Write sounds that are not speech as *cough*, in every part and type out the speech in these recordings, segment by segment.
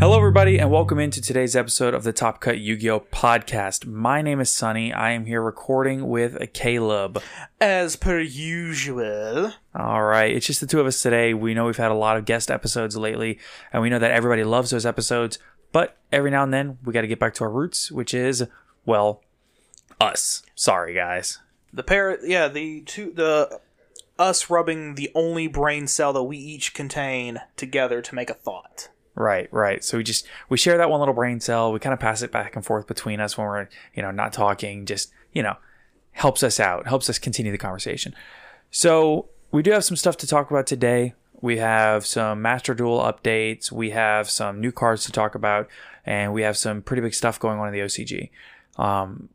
Hello, everybody, and welcome into today's episode of the Top Cut Yu Gi Oh podcast. My name is Sunny. I am here recording with Caleb. As per usual. All right, it's just the two of us today. We know we've had a lot of guest episodes lately, and we know that everybody loves those episodes, but every now and then we got to get back to our roots, which is, well, us. Sorry, guys. The pair, yeah, the two, the us rubbing the only brain cell that we each contain together to make a thought. Right, right. So we just we share that one little brain cell. We kind of pass it back and forth between us when we're you know not talking. Just you know helps us out, helps us continue the conversation. So we do have some stuff to talk about today. We have some Master Duel updates. We have some new cards to talk about, and we have some pretty big stuff going on in the OCG. Um,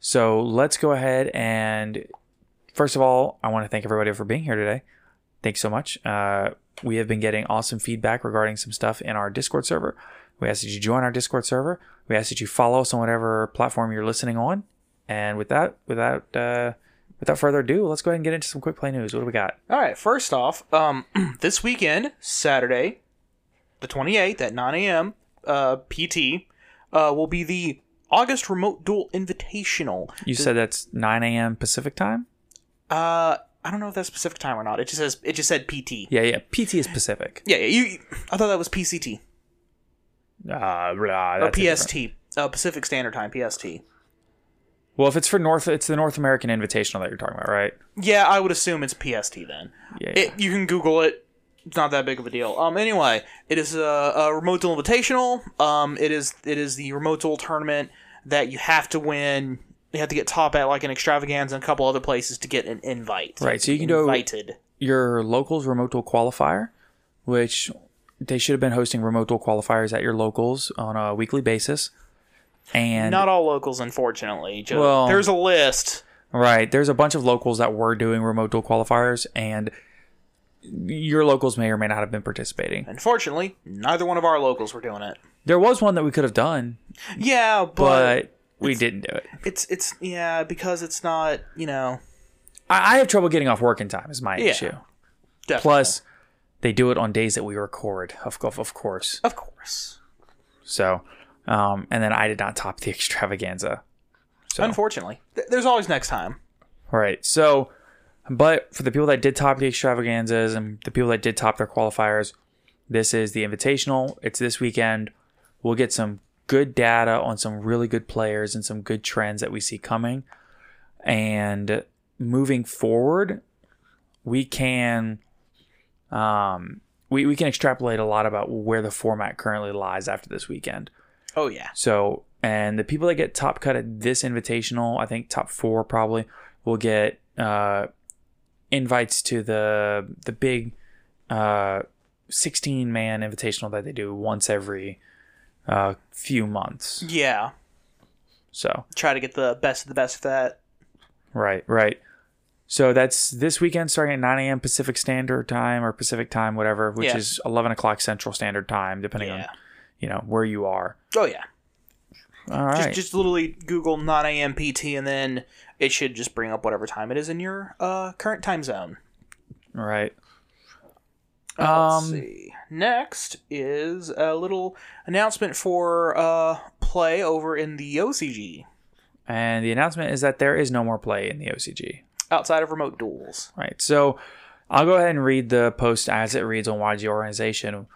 so let's go ahead and first of all, I want to thank everybody for being here today. Thanks so much. Uh, we have been getting awesome feedback regarding some stuff in our Discord server. We ask that you join our Discord server. We ask that you follow us on whatever platform you're listening on. And with that, without uh, without further ado, let's go ahead and get into some quick play news. What do we got? All right, first off, um, *clears throat* this weekend, Saturday, the 28th at 9 a.m. Uh, PT, uh, will be the August Remote Duel Invitational. You said that's 9 a.m. Pacific time. Uh, I don't know if that's Pacific time or not. It just says it just said PT. Yeah, yeah. PT is Pacific. Yeah, yeah. You, I thought that was PCT Uh, blah, or PST, uh, Pacific Standard Time, PST. Well, if it's for North, it's the North American Invitational that you're talking about, right? Yeah, I would assume it's PST then. Yeah. It, you can Google it. It's not that big of a deal. Um. Anyway, it is a, a remote invitational. Um. It is it is the remote tournament that you have to win. You have to get top at like an extravaganza and a couple other places to get an invite. Right, so you can invited. your locals remote duel qualifier, which they should have been hosting remote duel qualifiers at your locals on a weekly basis. And Not all locals, unfortunately. Just, Well- there's a list. right, there's a bunch of locals that were doing remote duel qualifiers, and your locals may or may not have been participating. Unfortunately, neither one of our locals were doing it. There was one that we could have done, Yeah, but, but we didn't do it. it's it's yeah because it's not you know I, I have trouble getting off work in time. Is my Yeah. issue. definitely. Plus, they do it on days that we record, of, of, of course. of course. So, um, and then I did not top the *laughs* extravaganza. So, Unfortunately, Th- there's always next time. right. So, but for the people that did top the extravaganzas and the people that did top their qualifiers, this is the invitational. It's this weekend. We'll get some good data on some really good players and some good trends that we see coming. And moving forward, we can um, we, we can extrapolate a lot about where the format currently lies after this weekend. Oh yeah. So and the people that get top cut at this invitational, I think top four probably will get uh, invites to the the big uh, 16 man invitational that they do once every uh, few months. Yeah. So Try to get the best of the best of that. right, right. So that's this weekend starting at 9 a.m. Pacific Standard Time or Pacific Time, whatever, which Yeah. is 11 o'clock Central Standard Time, depending on you know where you are. Oh yeah. All right. Just just literally Google 9 a.m. PT and then it should just bring up whatever time it is in your uh, current time zone. All right. Uh, let's Um, see. Next is a little announcement for uh, play over in the OCG And the announcement is that there is no more play in the OCG. outside of remote duels. Right. So I'll go ahead and read the post as it reads on YG Organization.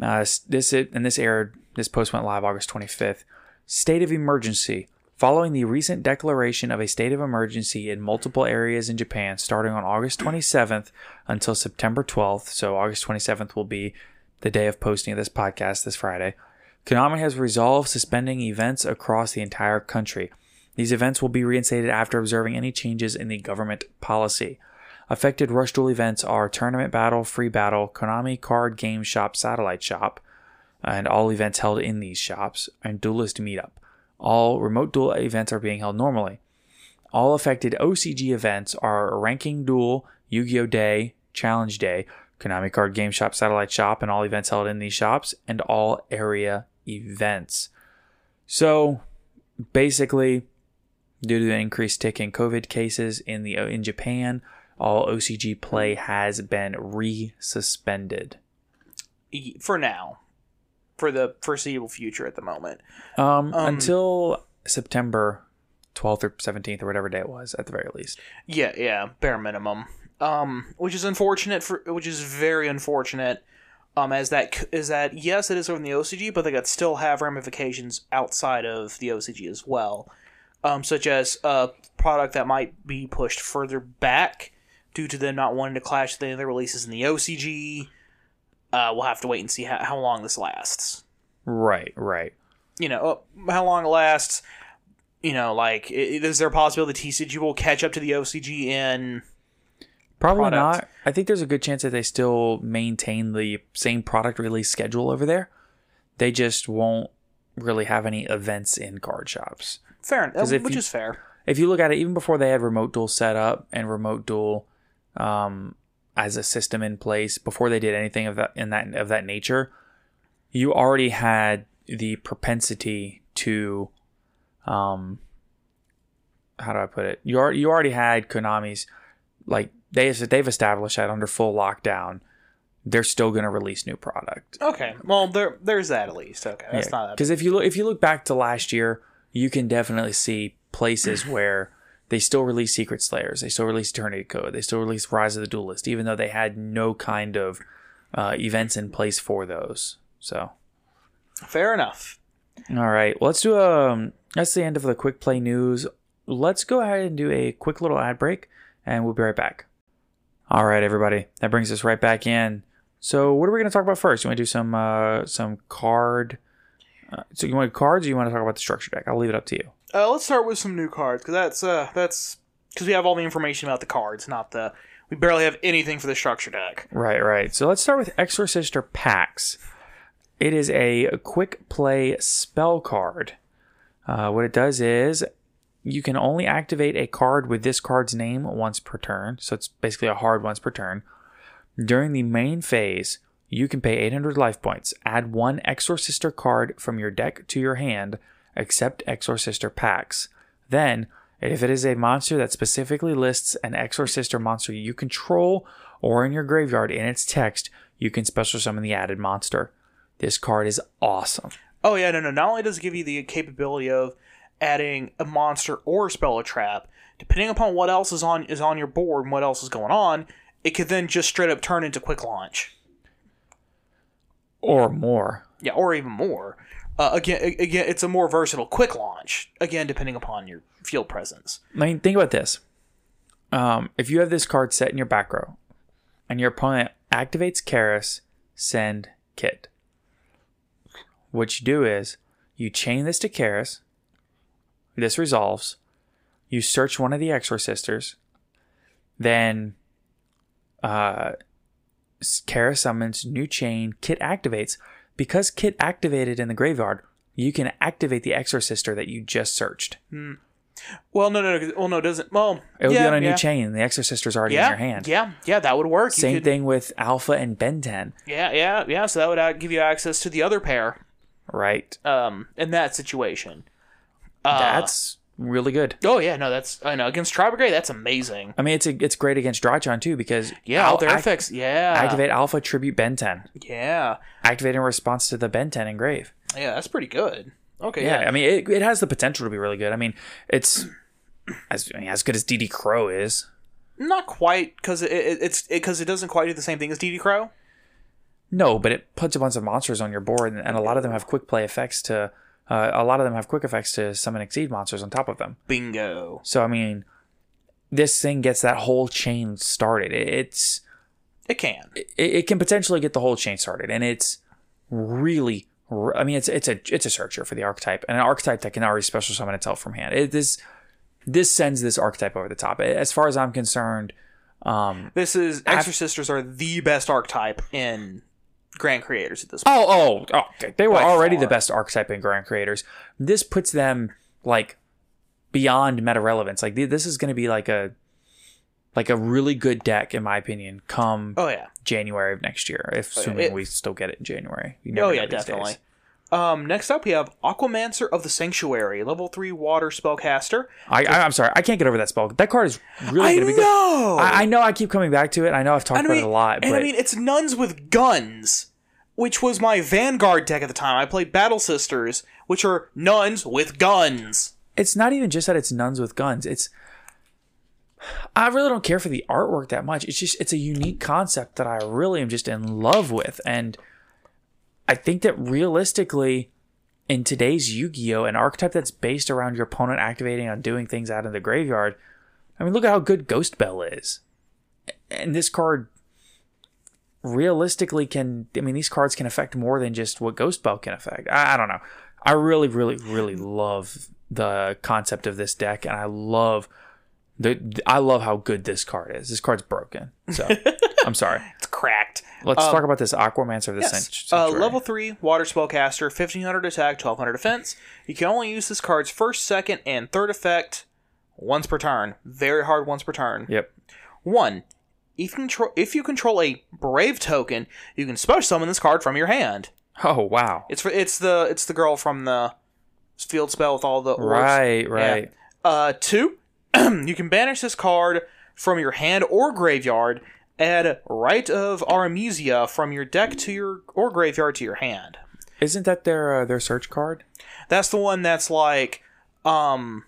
Uh, this it, and this aired. This post went live August 25th. State of emergency. Following the recent declaration of a state of emergency in multiple areas in Japan starting on August 27th until September 12th, so August 27th will be the day of posting of this podcast this Friday, Konami has resolved suspending events across the entire country. These events will be reinstated after observing any changes in the government policy. Affected Rush Duel events are Tournament Battle, Free Battle, Konami Card Game Shop, Satellite Shop, and all events held in these shops, and Duelist Meetup. All remote duel events are being held normally. All affected OCG events are Ranking Duel, Yu Gi Oh! Day, Challenge Day, Konami Card Game Shop, Satellite Shop, and all events held in these shops, and all area events. So, basically, due to the increased tick in COVID cases in the in Japan, all OCG play has been re-suspended. For now. For the foreseeable future at the moment. Um, until September 12th or 17th or whatever day it was at the very least. Yeah, yeah, bare minimum. Um, which is unfortunate for, which is very unfortunate. Um, as that is that yes, it is over in the OCG, but they could still have ramifications outside of the OCG as well. Um, such as a product that might be pushed further back due to them not wanting to clash with any other releases in the OCG. Uh, we'll have to wait and see how, how long this lasts. Right, right. You know, uh, how long it lasts. You know, like, is there a possibility TCG will catch up to the OCG in Probably product. not. I think there's a good chance that they still maintain the same product release schedule over there. They just won't really have any events in card shops. Fair, which you- is fair. If you look at it, even before they had Remote Duel set up and Remote Duel um, as a system in place, before they did anything of that in that of that nature, you already had the propensity to, um, how do I put it? You already, you already had Konami's like they they've established that under full lockdown, they're still going to release new product. Okay, well there there's that at least. Okay, that's not. Because if you look if you look back to last year, you can definitely see places where they still release Secret Slayers, they still release Eternity Code, they still release Rise of the Duelist, even though they had no kind of uh, events in place for those. So, Fair enough. all right, well, let's do a. That's the end of the quick play news. Let's go ahead and do a quick little ad break, and we'll be right back. All right, everybody, that brings us right back in. So, what are we going to talk about first? You want to do some uh, some card? Uh, so, you want cards, or you want to talk about the structure deck? I'll leave it up to you. Uh, let's start with some new cards because that's uh that's because we have all the information about the cards, not the we barely have anything for the structure deck. Right, right. So let's start with Exorcister Pax. It is a quick play spell card. Uh, what it does is you can only activate a card with this card's name once per turn. So it's basically a hard once per turn. During the main phase, you can pay 800 life points. Add one Exorcister card from your deck to your hand, except Exorcister Pax. Then, if it is a monster that specifically lists an Exorcister monster you control or in your graveyard in its text, you can special summon the added monster. This card is awesome. Oh yeah, no, no. Not only does it give you the capability of adding a monster or spell a trap, depending upon what else is on is on your board and what else is going on, it could then just straight up turn into quick launch. Or more. Yeah, or even more. Uh, again, again, it's a more versatile quick launch. Again, depending upon your field presence. I mean, think about this. Um, if you have this card set in your back row, and your opponent activates Kerass, send Kitt. What you do is You chain this to Kerass. This resolves. You search one of the Exorcisters. Then uh Kerass summons new chain. Kitt activates. Because Kitt activated in the graveyard, you can activate the Exorcister that you just searched. Well, no, no, no. Well, no, it doesn't. Well, It would yeah, be on a new yeah. chain. The Exorcister's already Yeah, in your hand. yeah, yeah. That would work. Same could- thing with Alpha and Ben 10, Yeah, yeah, yeah. So that would uh, give you access to the other pair. right? Um, in that situation. Uh, That's really good. Oh yeah, no, that's I know against Tribe that's amazing. I mean, it's a, it's great against Drytron too because Yeah, all their act- effects. Yeah, activate Alpha Tribute Ben 10. Yeah, Activate in response to the Ben 10 engrave. yeah, that's pretty good. Okay, Yeah, yeah, I mean, it, it has the potential to be really good. I mean, it's as I mean, as good as DD Crow is. not quite because it, it, it's because it, doesn't quite do the same thing as DD Crow. No, but it puts a bunch of monsters on your board, and, and a lot of them have quick play effects to. Uh, a lot of them have quick effects to summon exceed monsters on top of them. Bingo. So I mean, this thing gets that whole chain started. It's It can. it, it can potentially get the whole chain started, and it's really. I mean, it's it's a it's a searcher for the archetype, and an archetype that can already special summon itself from hand. It, this this sends this archetype over the top. As far as I'm concerned, um, This is Af- Exorcisters are the best archetype in Grand Creators at this oh, point. Oh, oh, oh! They were By already the best archetype in Grand Creators. This puts them like beyond meta relevance. Like this is going to be like a like a really good deck, in my opinion. Come Oh yeah. January of next year, if oh, yeah. assuming It- we still get it in January. Oh yeah, definitely. days. Um, next up we have Aquamancer of the Sanctuary, level three water spellcaster. I, I, I'm sorry, I can't get over that spell. That card is really I going to be good. know. I, I know. I keep coming back to it. I know I've talked And I about mean, it a lot, and but I mean, it's nuns with guns, which was my Vanguard deck at the time. I played Battle Sisters, which are nuns with guns. it's not even just that it's nuns with guns. It's I really don't care for the artwork that much. It's just it's a unique concept that I really am just in love with, and I think that realistically, in today's Yu-Gi-Oh, an archetype that's based around your opponent activating on doing things out in the graveyard. I mean, look at how good Ghost Bell is, and this card realistically can. I mean, these cards can affect more than just what Ghost Bell can affect. I, I don't know. I really, really, really love the concept of this deck, and I love the. I love how good this card is. This card's broken, so *laughs* I'm sorry. It's cracked. Let's talk about this Aquamancer of the Yes. Uh, level 3 water spellcaster, 1500 attack, 1200 defense. You can only use this card's first, second, and third effect once per turn. Very hard once per turn. Yep. One, if you control if you control a brave token, you can special summon this card from your hand. Oh wow. It's for it's the it's the girl from the field spell with all the orbs. Right. Right. Yeah. Uh, two, *clears throat* you can banish this card from your hand or graveyard. Add Rite of Aramesia from your deck to your or graveyard to your hand. Isn't that their uh, their search card? That's the one that's like, um,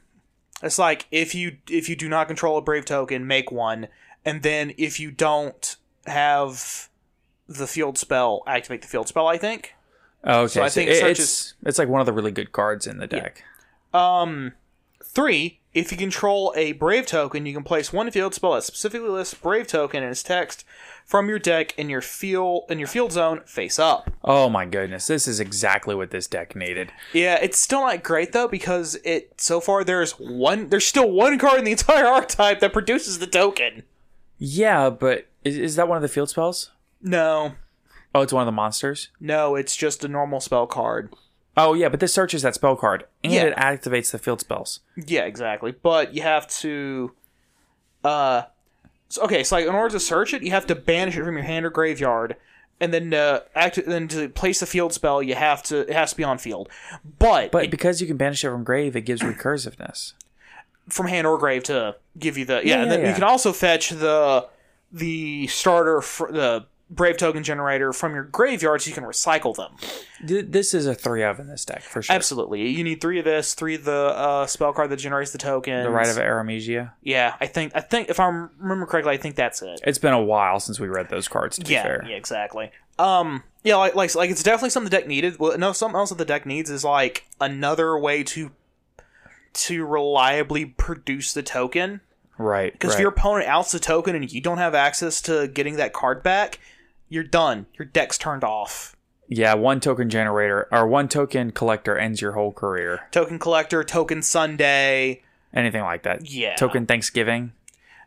it's like if you if you do not control a brave token, make one, and then if you don't have the field spell, activate the field spell. I think. Oh, okay. So I think it- it's it's like one of the really good cards in the deck. Um, three. If you control a brave token, you can place one field spell that specifically lists brave token in its text from your deck in your field in your field zone face up. Oh my goodness, this is exactly what this deck needed. Yeah, it's still not great though because it so far there's one there's still one card in the *laughs* entire archetype that produces the token. Yeah, but is, is that one of the field spells? No, Oh, it's one of the monsters. no, it's just a normal spell card. Oh yeah, but this searches that spell card and Yeah. it activates the field spells. Yeah, exactly. But you have to, uh, so, okay. So like in order to search it, you have to banish it from your hand or graveyard, and then uh, act. Then to place the field spell, you have to. It has to be on field. But, But because you can banish it from grave, it gives recursiveness. from hand or grave to give you the yeah. Yeah, and then yeah, you can also fetch the the starter for the brave token generator from your graveyard, so you can recycle them. This is a three of in this deck for sure. Absolutely, you need three of this, three of the uh, spell card that generates the token. The Rite of Aramesia. yeah. I think I think if I remember correctly, I think that's it. It's been a while since we read those cards. To be yeah, fair, yeah, exactly. Um, yeah, like, like like it's definitely something the deck needed. Well, no, something else that the deck needs is like another way to to reliably produce the token. right. Because right. if your opponent outs the token and you don't have access to getting that card back, you're done. Your deck's turned off. Yeah, one token generator or one token collector ends your whole career. Token collector, token Sunday. Anything like that. Yeah. Token Thanksgiving.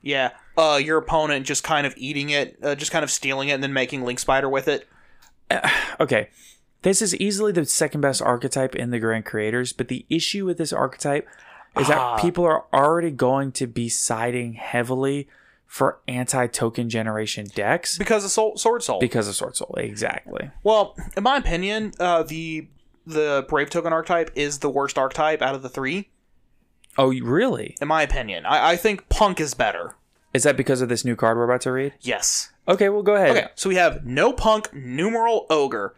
Yeah. Uh, your opponent just kind of eating it, uh, just kind of stealing it, and then making Link Spider with it. *sighs* Okay. This is easily the second best archetype in the Grand Creators, but the issue with this archetype is that people are already going to be siding heavily for anti-token generation decks Because of Soul, Sword Soul. because of Sword Soul. Exactly. well, in my opinion, uh, the the Brave Token archetype is the worst archetype out of the three. Oh, really? In my opinion, I, I think Punk is better. Is that because of this new card we're about to read? Yes. Okay, well, go ahead. Okay, so we have no punk numeral ogre.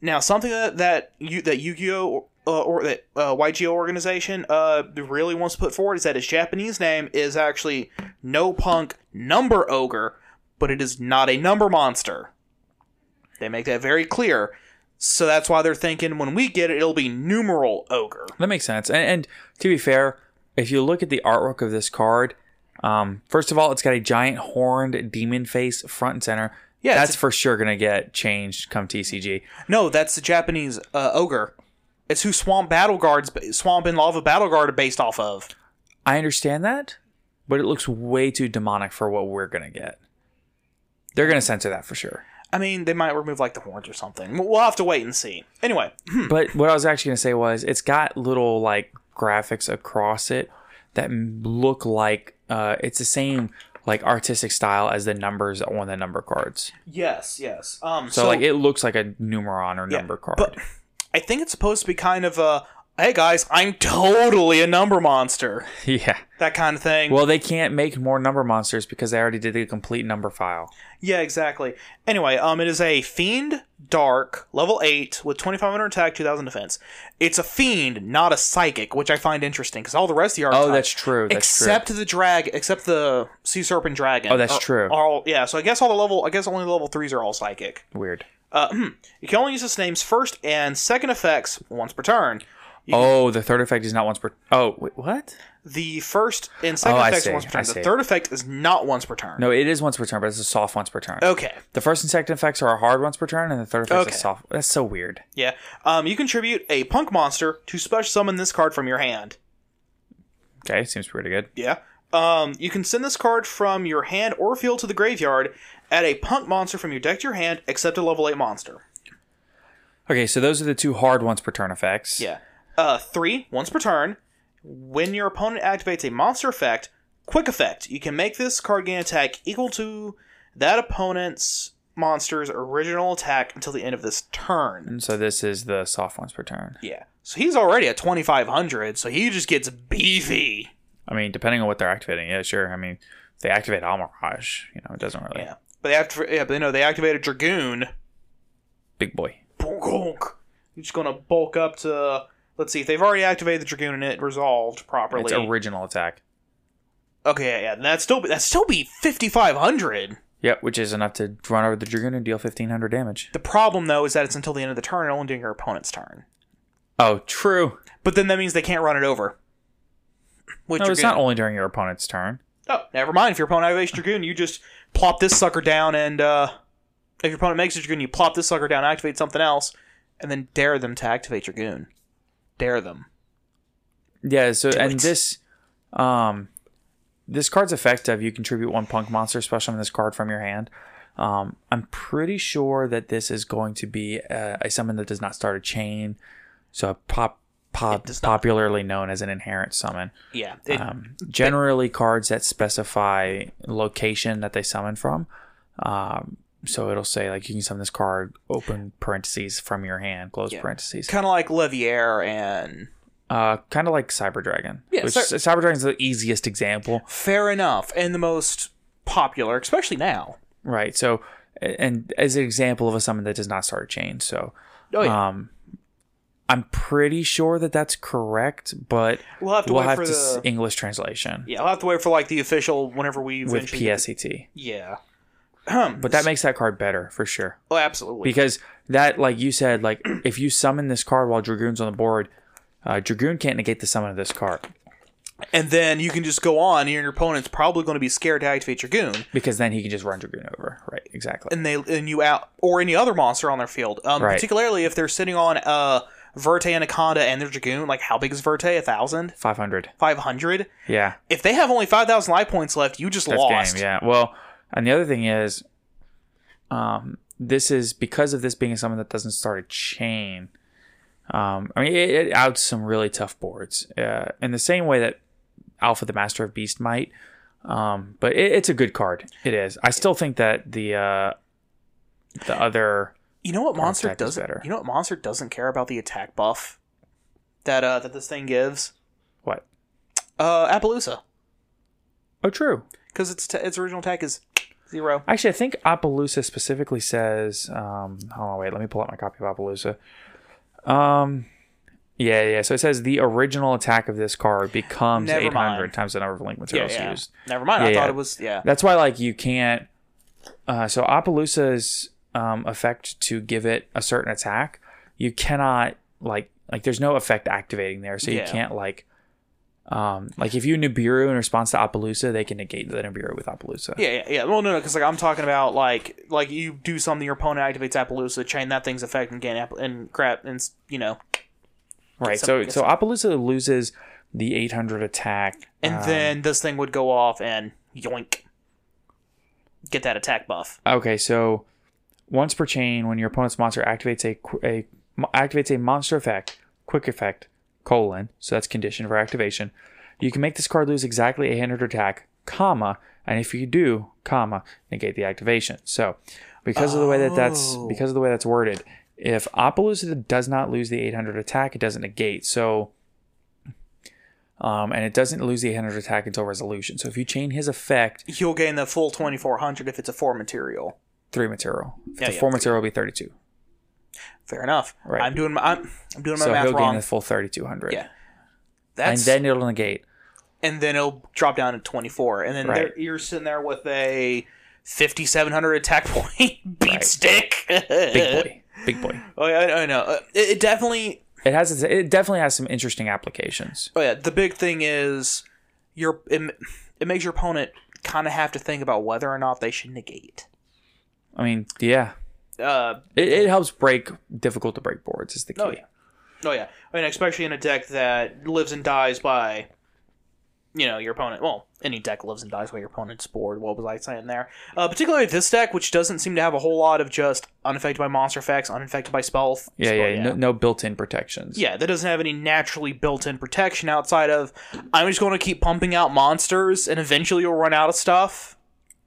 Now, something that that you that Yu-Gi-Oh uh, or that uh, YGO organization uh really wants to put forward is that its Japanese name is actually no punk number ogre, but it is not a number monster. They make that very clear. So that's why they're thinking when we get it, it'll be numeral ogre. That makes sense. And, and to be fair, if you look at the artwork of this card, um, first of all, it's got a giant horned demon face front and center. Yeah, that's for sure going to get changed come TCG. No, that's the Japanese uh, ogre. It's who Swamp Battle Guards, Swamp and Lava Battle Guard are based off of. I understand that, but it looks way too demonic for what we're going to get. They're going to censor that for sure. I mean, they might remove like the horns or something. We'll have to wait and see. Anyway, *clears throat* But what I was actually going to say was it's got little like graphics across it that look like uh, it's the same like artistic style as the numbers on the number cards. yes, yes. Um, So, like it looks like a numeron or yeah, number card. But I think it's supposed to be kind of a, hey guys, I'm totally a number monster, *laughs* yeah. that kind of thing. Well, they can't make more number monsters because they already did the complete number file. yeah, exactly. Anyway, um, it is a fiend dark level eight with 2500 attack, 2000 defense. It's a fiend, not a psychic, which I find interesting because all the rest of the archetypes, Oh, that's true. That's except the drag, except the sea serpent dragon. Oh, that's are- true. Are all, yeah, so I guess all the level, I guess only the level threes are all psychic. true. Weird. You can only use this name's first and second effects once per turn. Oh, the third effect is not once per. Oh, wait, what? The first and second Oh, effects are once per turn. The third effect is not once per turn. No, it is once per turn, but it's a soft once per turn. Okay. The first and second effects are a hard once per turn, and the third effect Okay. is soft. That's so weird. Yeah. Um, you contribute a punk monster to special summon this card from your hand. Okay, seems pretty good. Yeah. Um, you can send this card from your hand or field to the graveyard. Add a punk monster from your deck to your hand, except a level eight monster. Okay, so those are the two hard ones per turn effects. Yeah. Uh, three, once per turn. When your opponent activates a monster effect, quick effect, you can make this card gain attack equal to that opponent's monster's original attack until the end of this turn. And so this is the soft ones per turn. Yeah. So he's already at 2500, so he just gets beefy. I mean, depending on what they're activating, yeah, sure. I mean, if they activate Almiraj, you know, it doesn't really. Yeah. But to, yeah, but they know they activated Dragoon. Big boy. Bonk. You're just gonna bulk up to let's see if they've already activated the Dragoon and it resolved properly. It's original attack. okay, yeah, yeah. That's still that still be 5500. Yep, which is enough to run over the Dragoon and deal 1500 damage. The problem though is that it's until the end of the turn and only during your opponent's turn. Oh, true. But then that means they can't run it over. With No, it's not only during your opponent's turn. Oh, never mind. If your opponent activates Dragoon, you just plop this sucker down, and uh, if your opponent makes a Dragoon, you plop this sucker down, activate something else, and then dare them to activate Dragoon. Dare them. Yeah, so and it. this um this card's effective. You contribute one punk monster special summon this card from your hand. Um, I'm pretty sure that this is going to be a, a summon that does not start a chain, so I pop, pop popularly known as an inherent summon. Yeah. It, Um, generally, cards that specify location that they summon from. Um, so it'll say like you can summon this card, open parentheses from your hand, close parentheses. kind of like Levier and. Uh, kind of like Cyber Dragon. Yeah, which Cy- Cyber Dragon's the easiest example, Fair enough, and the most popular, especially now. right? So, and as an example of a summon that does not start a chain. So, Oh yeah. um, I'm pretty sure that that's correct, but We'll have to we'll wait have for to the- s- English translation yeah, I'll have to wait for like the official whenever we with PSCT. Yeah. *clears throat* But that makes that card better for sure. Oh, absolutely. because that like you said like *clears throat* if you summon this card while dragoon's on the board uh, dragoon can't negate the summon of this card and then you can just go on, and your opponent's probably going to be scared to activate Dragoon, because then he can just run Dragoon over. Right, exactly. and they and you out or any other monster on their field. Um, Right. particularly if they're sitting on uh Verte Anaconda and their Dragoon. Like how big is Verte? A thousand? 500. Five hundred? Yeah. If they have only five thousand life points left, you just That's lost. game. Yeah. Well, and the other thing is, um, this is because of this being someone that doesn't start a chain. Um, I mean, it, it outs some really tough boards uh, in the same way that Alpha the Master of Beast might. Um, but it, it's a good card. It is. I still think that the uh, the other You know what monster doesn't? better. You know what monster doesn't care about the attack buff that uh that this thing gives? what? Uh, Appollousa, Oh, true. because its t- its original attack is zero. Actually, I think Appollousa specifically says. Um, hold on, wait. Let me pull out my copy of Appollousa. Um, yeah, yeah. So it says the original attack of this card becomes Never 800 mind. times the number of link materials yeah. used. Never mind. Yeah, I thought it was yeah. That's why, like, you can't. Uh, so Appollousa's um, effect to give it a certain attack, you cannot like like. There's no effect activating there, so you Yeah. can't like. Um, like if you Nibiru in response to Appollousa, they can negate the Nibiru with Appollousa. Yeah, yeah, yeah. Well, no, no, because like I'm talking about like like you do something, your opponent activates Appollousa, chain that thing's effect, and gain app and crap, and you know, Right. So so Appollousa loses the 800 attack. and um, then this thing would go off and yoink, get that attack buff. okay, so once per chain, when your opponent's monster activates a a activates a monster effect, quick effect colon. So that's condition for activation. You can make this card lose exactly 800 attack, comma, and if you do, comma, negate the activation. So because of the way that that's Oh. because of the way that's worded, if Appollousa does not lose the 800 attack, it doesn't negate. So um, and it doesn't lose the 800 attack until resolution. So if you chain his effect, You'll gain the full 2400 if it's a four material. Three material. Yeah, the yeah, four material will be 32. Fair enough. Right. I'm doing my I'm, I'm doing my So math he'll wrong. gain the full 3200. Yeah. And then it'll negate. and then it'll drop down to 24 and then Right. you're sitting there with a 5700 attack *laughs* point beat Right. stick Big boy. Big boy. *laughs* oh yeah I, I know Uh, it, it definitely It has it definitely has some interesting applications. oh yeah the big thing is your it, it makes your opponent kind of have to think about whether or not they should negate I mean, yeah. uh It, it helps break difficult to break boards is the key. oh yeah oh yeah i mean especially in a deck that lives and dies by you know your opponent well any deck lives and dies by your opponent's board what was i saying there uh, particularly this deck which doesn't seem to have a whole lot of just unaffected by monster effects unaffected by spell Yeah, spell- yeah, No, no built-in protections. yeah that doesn't have any naturally built-in protection outside of i'm just going to keep pumping out monsters and eventually you'll run out of stuff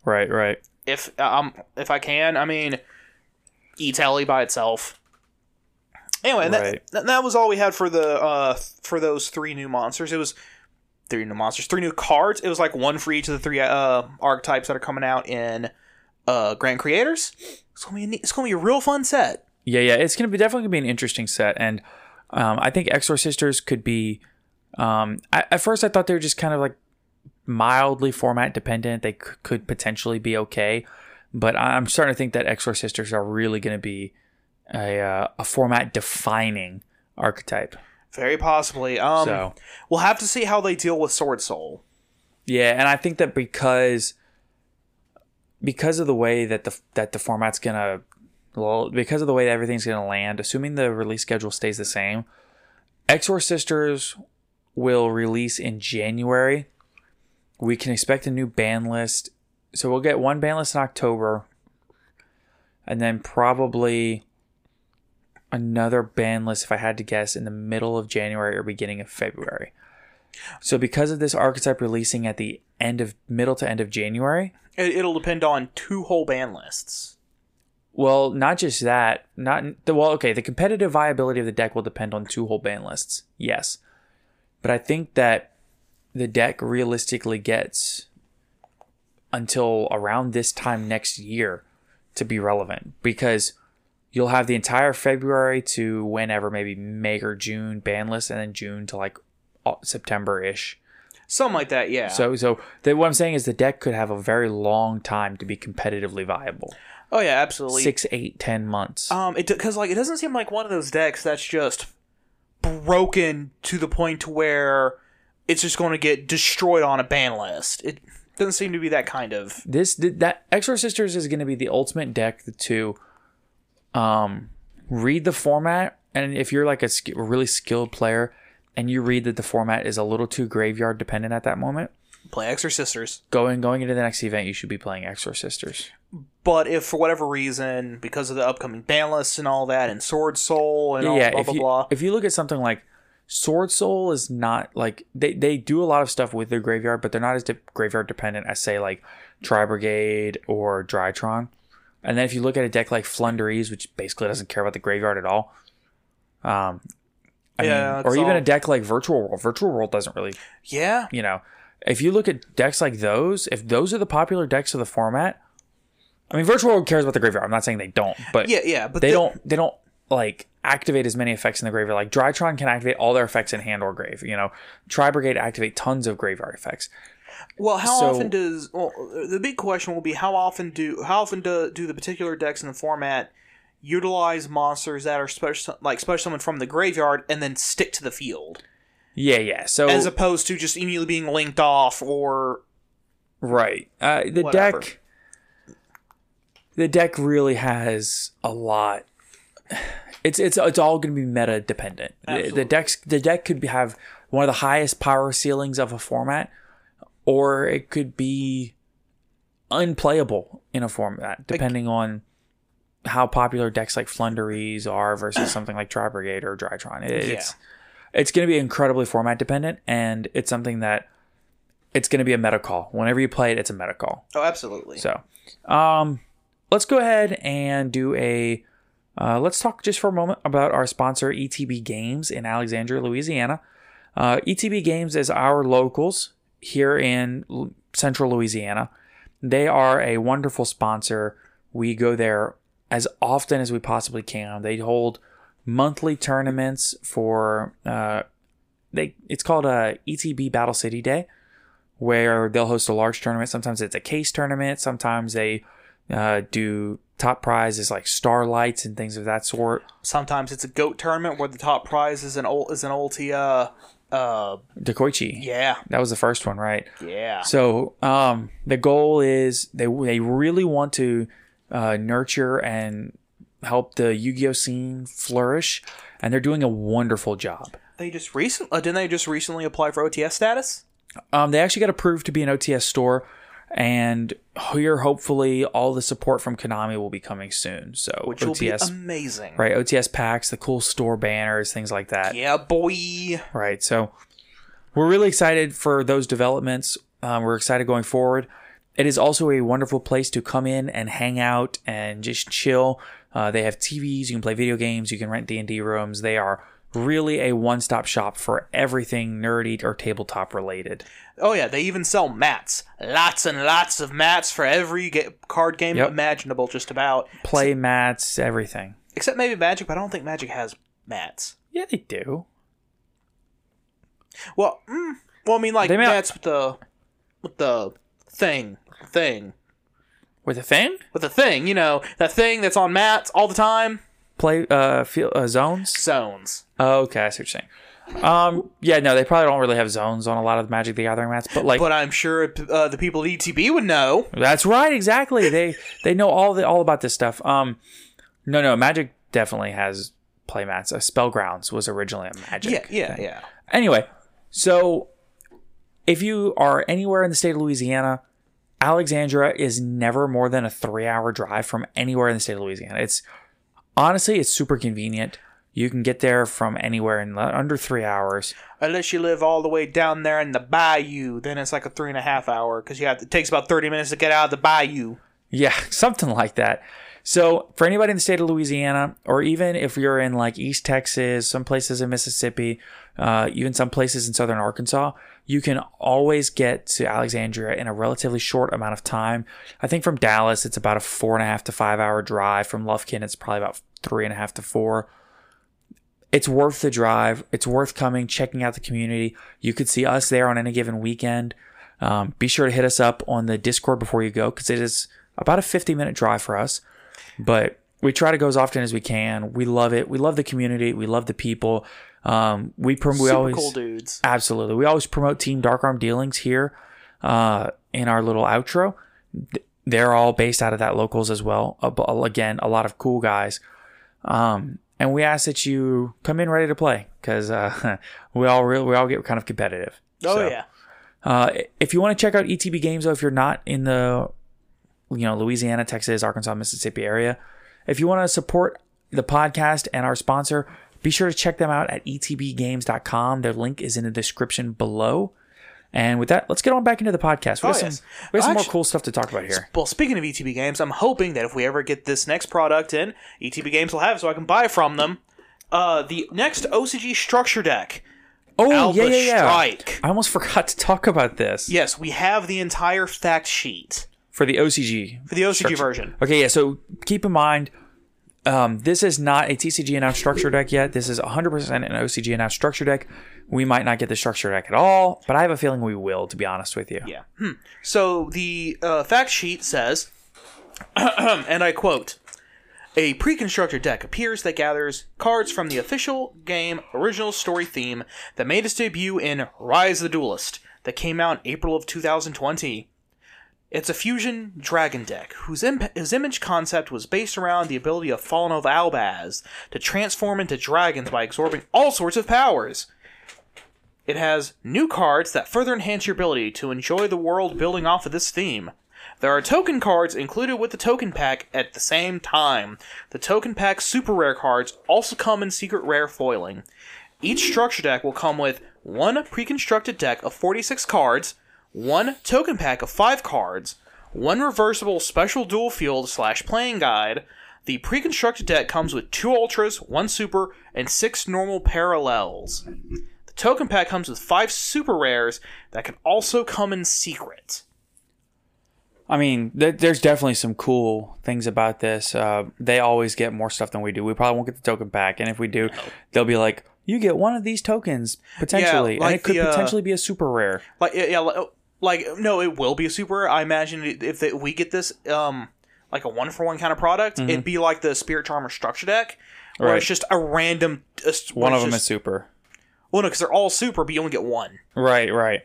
Right, right. If um if i can i mean e-tally by itself anyway Right. that, that was all we had for the uh for those three new monsters it was three new monsters three new cards it was like one for each of the three uh archetypes that are coming out in uh grand creators it's gonna be a, neat- it's gonna be a real fun set Yeah, yeah. It's gonna be definitely gonna be an interesting set, and um, I think Exorcisters could be. Um, I, at first, I thought they were just kind of like mildly format dependent. They c- could potentially be okay, but I'm starting to think that Exorcisters are really gonna be a uh, a format defining archetype. very possibly um So- we'll have to see how they deal with sword soul Yeah, and I think that because because of the way that the that the format's gonna well, because of the way that everything's gonna land, assuming the release schedule stays the same, Exorcisters will release in January. We can expect a new ban list. So we'll get one ban list in October. And then probably another ban list, if I had to guess, in the middle of January or beginning of February. So because of this archetype releasing at the end of middle to end of January, it, it'll depend on two whole ban lists well, not just that, not the well, okay, the competitive viability of the deck will depend on two whole ban lists. Yes. But I think that the deck realistically gets until around this time next year to be relevant because you'll have the entire February to whenever maybe May or June ban list and then June to like September ish. something like that yeah So so the, what I'm saying is the deck could have a very long time to be competitively viable. oh yeah absolutely Six, eight, ten months. Um, it because like it doesn't seem like one of those decks that's just broken to the point to where it's just going to get destroyed on a ban list. It doesn't seem to be that kind of. this that Exorcisters is going to be the ultimate deck to um read the format and if you're like a sk- really skilled player and you read that the format is a little too graveyard dependent at that moment Play Exorcisters. going going into the next event you should be playing Exorcisters But if for whatever reason, because of the upcoming ban lists and all that, and Sword Soul and all yeah blah if blah you blah, if you look at something like Sword Soul is not like they, they do a lot of stuff with their graveyard, but they're not as de- graveyard dependent as say like Tri Brigade or Drytron. And then if you look at a deck like Floowandereeze, which basically doesn't care about the graveyard at all, um, I Yeah, mean, or even all- a deck like Virtual World. Virtual World doesn't really, yeah, you know, if you look at decks like those, if those are the popular decks of the format, I mean, Virtual World cares about the graveyard. I'm not saying they don't, but yeah, yeah. But they the- don't they don't like activate as many effects in the graveyard. Like Drytron can activate all their effects in hand or grave. You know, Tri Brigade activate tons of graveyard effects. Well, how So- often does well the big question will be how often do how often do, do the particular decks in the format utilize monsters that are special like special summon from the graveyard and then stick to the field Yeah, yeah. So as opposed to just immediately being linked off or right, uh, the Whatever. deck, the deck really has a lot. It's it's it's all going to be meta dependent. The, the decks the deck could be- have one of the highest power ceilings of a format, or it could be unplayable in a format, depending on how popular decks like Floowandereeze are versus something like Tri Brigade or Drytron. It- It's it's going to be incredibly format dependent, and it's something that it's going to be a meta call. Whenever you play it, it's a meta call. oh absolutely So, um, let's go ahead and do a. Uh, let's talk just for a moment about our sponsor, ETB Games in Alexandria, Louisiana. Uh, ETB Games is our locals here in L- central Louisiana. They are a wonderful sponsor. We go there as often as we possibly can. They hold monthly tournaments for uh, they. It's called a ETB Battle City Day where they'll host a large tournament. Sometimes it's a case tournament. Sometimes they uh, do top prize is like starlights and things of that sort. sometimes it's a goat tournament where the top prize is an old is an ulti uh uh Dekoichi. yeah That was the first one, right? yeah So um, the goal is they they really want to uh, nurture and help the Yu-Gi-Oh scene flourish, and they're doing a wonderful job. they just recent uh, didn't they just recently apply for OTS status Um, they actually got approved to be an OTS store, and here hopefully all the support from Konami will be coming soon. So which will be amazing right? OTS packs, the cool store banners, things like that. yeah boy Right. So we're really excited for those developments. Um, we're excited going forward. It is also a wonderful place to come in and hang out and just chill. Uh, they have TVs. You can play video games. You can rent D and D rooms. They are really a one-stop shop for everything nerdy or tabletop related. Oh yeah, they even sell mats. Lots and lots of mats for every ga- card game Yep. imaginable, just about. Play mats, everything. Except maybe Magic, but I don't think Magic has mats. Yeah, they do. Well, mm, well, I mean, like They may- mats with the with the thing, thing, With a thing, with the thing. You know, that thing that's on mats all the time. play uh, feel, uh zones. Zones. Oh, okay, I see what you're saying. Um, yeah, no, they probably don't really have zones on a lot of the Magic the Gathering mats, but like But I'm sure uh, the people at ETB would know. That's right, exactly. They they know all the all about this stuff. Um, no, no, Magic definitely has playmats. Uh, Spellgrounds was originally a Magic. Yeah, yeah, thing. yeah. Anyway, so if you are anywhere in the state of Louisiana, Alexandria is never more than a three-hour drive from anywhere in the state of Louisiana. It's honestly, it's super convenient. You can get there from anywhere in under three hours. Unless you live all the way down there in the bayou, then it's like a three and a half hour because you have it takes about thirty minutes to get out of the bayou. Yeah, *laughs* something like that. So, for anybody in the state of Louisiana, or even if you're in like East Texas, some places in Mississippi, uh, even some places in southern Arkansas, you can always get to Alexandria in a relatively short amount of time. I think from Dallas, it's about a four and a half to five hour drive. From Lufkin, it's probably about three and a half to four. It's worth the drive. It's worth coming, checking out the community. You could see us there on any given weekend. Um, be sure to hit us up on the Discord before you go because it is about a 50 minute drive for us. But we try to go as often as we can. We love it. We love the community. We love the people. Um, we prom- we always cool dudes. Absolutely. We always promote Team Dark Arm Dealings here uh, in our little outro. They're all based out of that locals as well. Again, a lot of cool guys. Um, and we ask that you come in ready to play because uh, *laughs* we all we all get kind of competitive. Oh So, yeah. Uh, if you want to check out ETB games, though, if you're not in the you know Louisiana, Texas, Arkansas, Mississippi area, if you want to support the podcast and our sponsor, be sure to check them out at etbgames.com. Their link is in the description below. And with that, let's get on back into the podcast. We Oh, have some, yes. we have some more cool stuff to talk about here. Well, speaking of ETB games, I'm hoping that if we ever get this next product in, ETB games will have it so I can buy from them. Uh, the next OCG structure deck. Oh, Albaz yeah, yeah, yeah. Strike. I almost *laughs* forgot to talk about this Yes, we have the entire fact sheet for the OCG. for the OCG Structure. version. Okay, yeah. So keep in mind, um, this is not a TCG announced structure deck yet. This is 100% an OCG announced structure deck. We might not get the structure deck at all, but I have a feeling we will. To be honest with you. Yeah. Hmm. So the uh, fact sheet says, *clears throat* and I quote. A pre-constructed deck appears that gathers cards from the official game original story theme that made its debut in Rise the Duelist that came out in April of 2020. It's a fusion dragon deck whose, imp- whose image concept was based around the ability of Fallen of Albaz to transform into dragons by absorbing all sorts of powers. It has new cards that further enhance your ability to enjoy the world building off of this theme. There are token cards included with the token pack at the same time. The token pack super rare cards also come in secret rare foiling. Each structure deck will come with one pre-constructed deck of 46 cards, one token pack of 5 cards, one reversible special duel field slash playing guide. The pre-constructed deck comes with two ultras, one super, and six normal parallels. The token pack comes with five super rares that can also come in secret. I mean, th- there's definitely some cool things about this. Uh, they always get more stuff than we do. We probably won't get the token pack, and if we do, they'll be like, "You get one of these tokens potentially, and like it could the, uh, potentially be a super rare." Like yeah, yeah, li- like no, it will be a super. I imagine if they, we get this um like a one for one kind of product, it'd be like the Spirit Charmer structure deck, where Mm-hmm. Right. it's just a random. Uh, One of them just, is super. well, no, because they're all super, but you only get one. Right, right.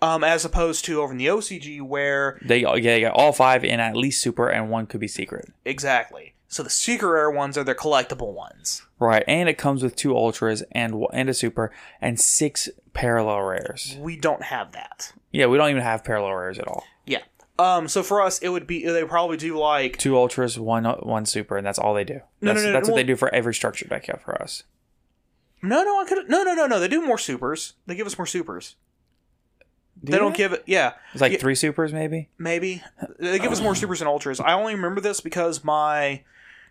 Um, as opposed to over in the OCG where They yeah, you got all five in at least super, and one could be secret. exactly. So the secret rare ones are their collectible ones. Right, and it comes with two ultras and and a super and six parallel rares. We don't have that. Yeah, we don't even have parallel rares at all. Yeah. Um. So for us, it would be they probably do like Two ultras, one one super, and that's all they do. No, no, that's, no, That's what well- they do for every structure deck yeah, for us. no, no. I could no, no, no, no. They do more supers. They give us more supers. they don't give it. Yeah. It's like Yeah. three supers, maybe. maybe they give us more supers and ultras i only remember this because my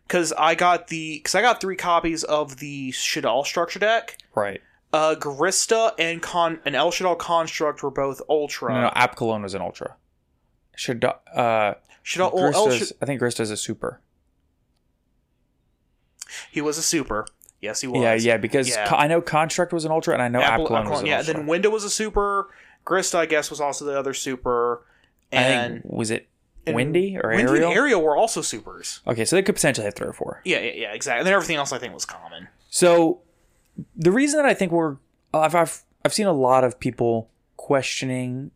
because i got the because i got three copies of the Shaddoll structure deck Right. Uh Grysta and con and El Shaddoll Construct were both ultra No, no, Apkallone was an ultra. Should uh, Shaddoll well, El Sh- I think Grysta's a super. he was a super yes he was Yeah, yeah, because Yeah. co- I know Construct was an ultra, and I know App Apple, Cologne was an yeah ultra. then window was a super Grysta i guess was also the other super and think was it Winda or Winda Ariel? and Ariel were also supers Okay, so they could potentially have three or four. yeah yeah, yeah exactly and then everything else i think was common So the reason that I think we're I've I've, I've seen a lot of people questioning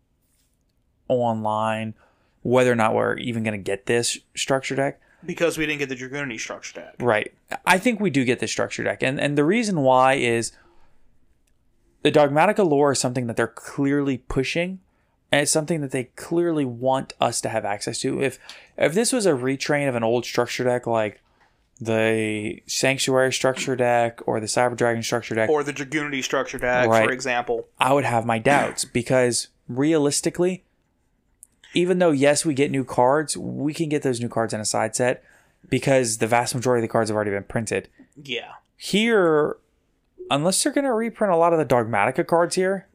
online whether or not we're even going to get this structure deck. because we didn't get the Dragunity structure deck Right. I think we do get this structure deck. And and the reason why is the Dogmatika lore is something that they're clearly pushing. And it's something that they clearly want us to have access to. If if this was a retrain of an old structure deck like the Sanctuary structure deck or the Cyber Dragon structure deck, or the Dragunity structure deck Right. for example I would have my doubts because realistically, even though yes, we get new cards, we can get those new cards in a side set because the vast majority of the cards have already been printed. yeah Here, unless they're going to reprint a lot of the Dogmatika cards here,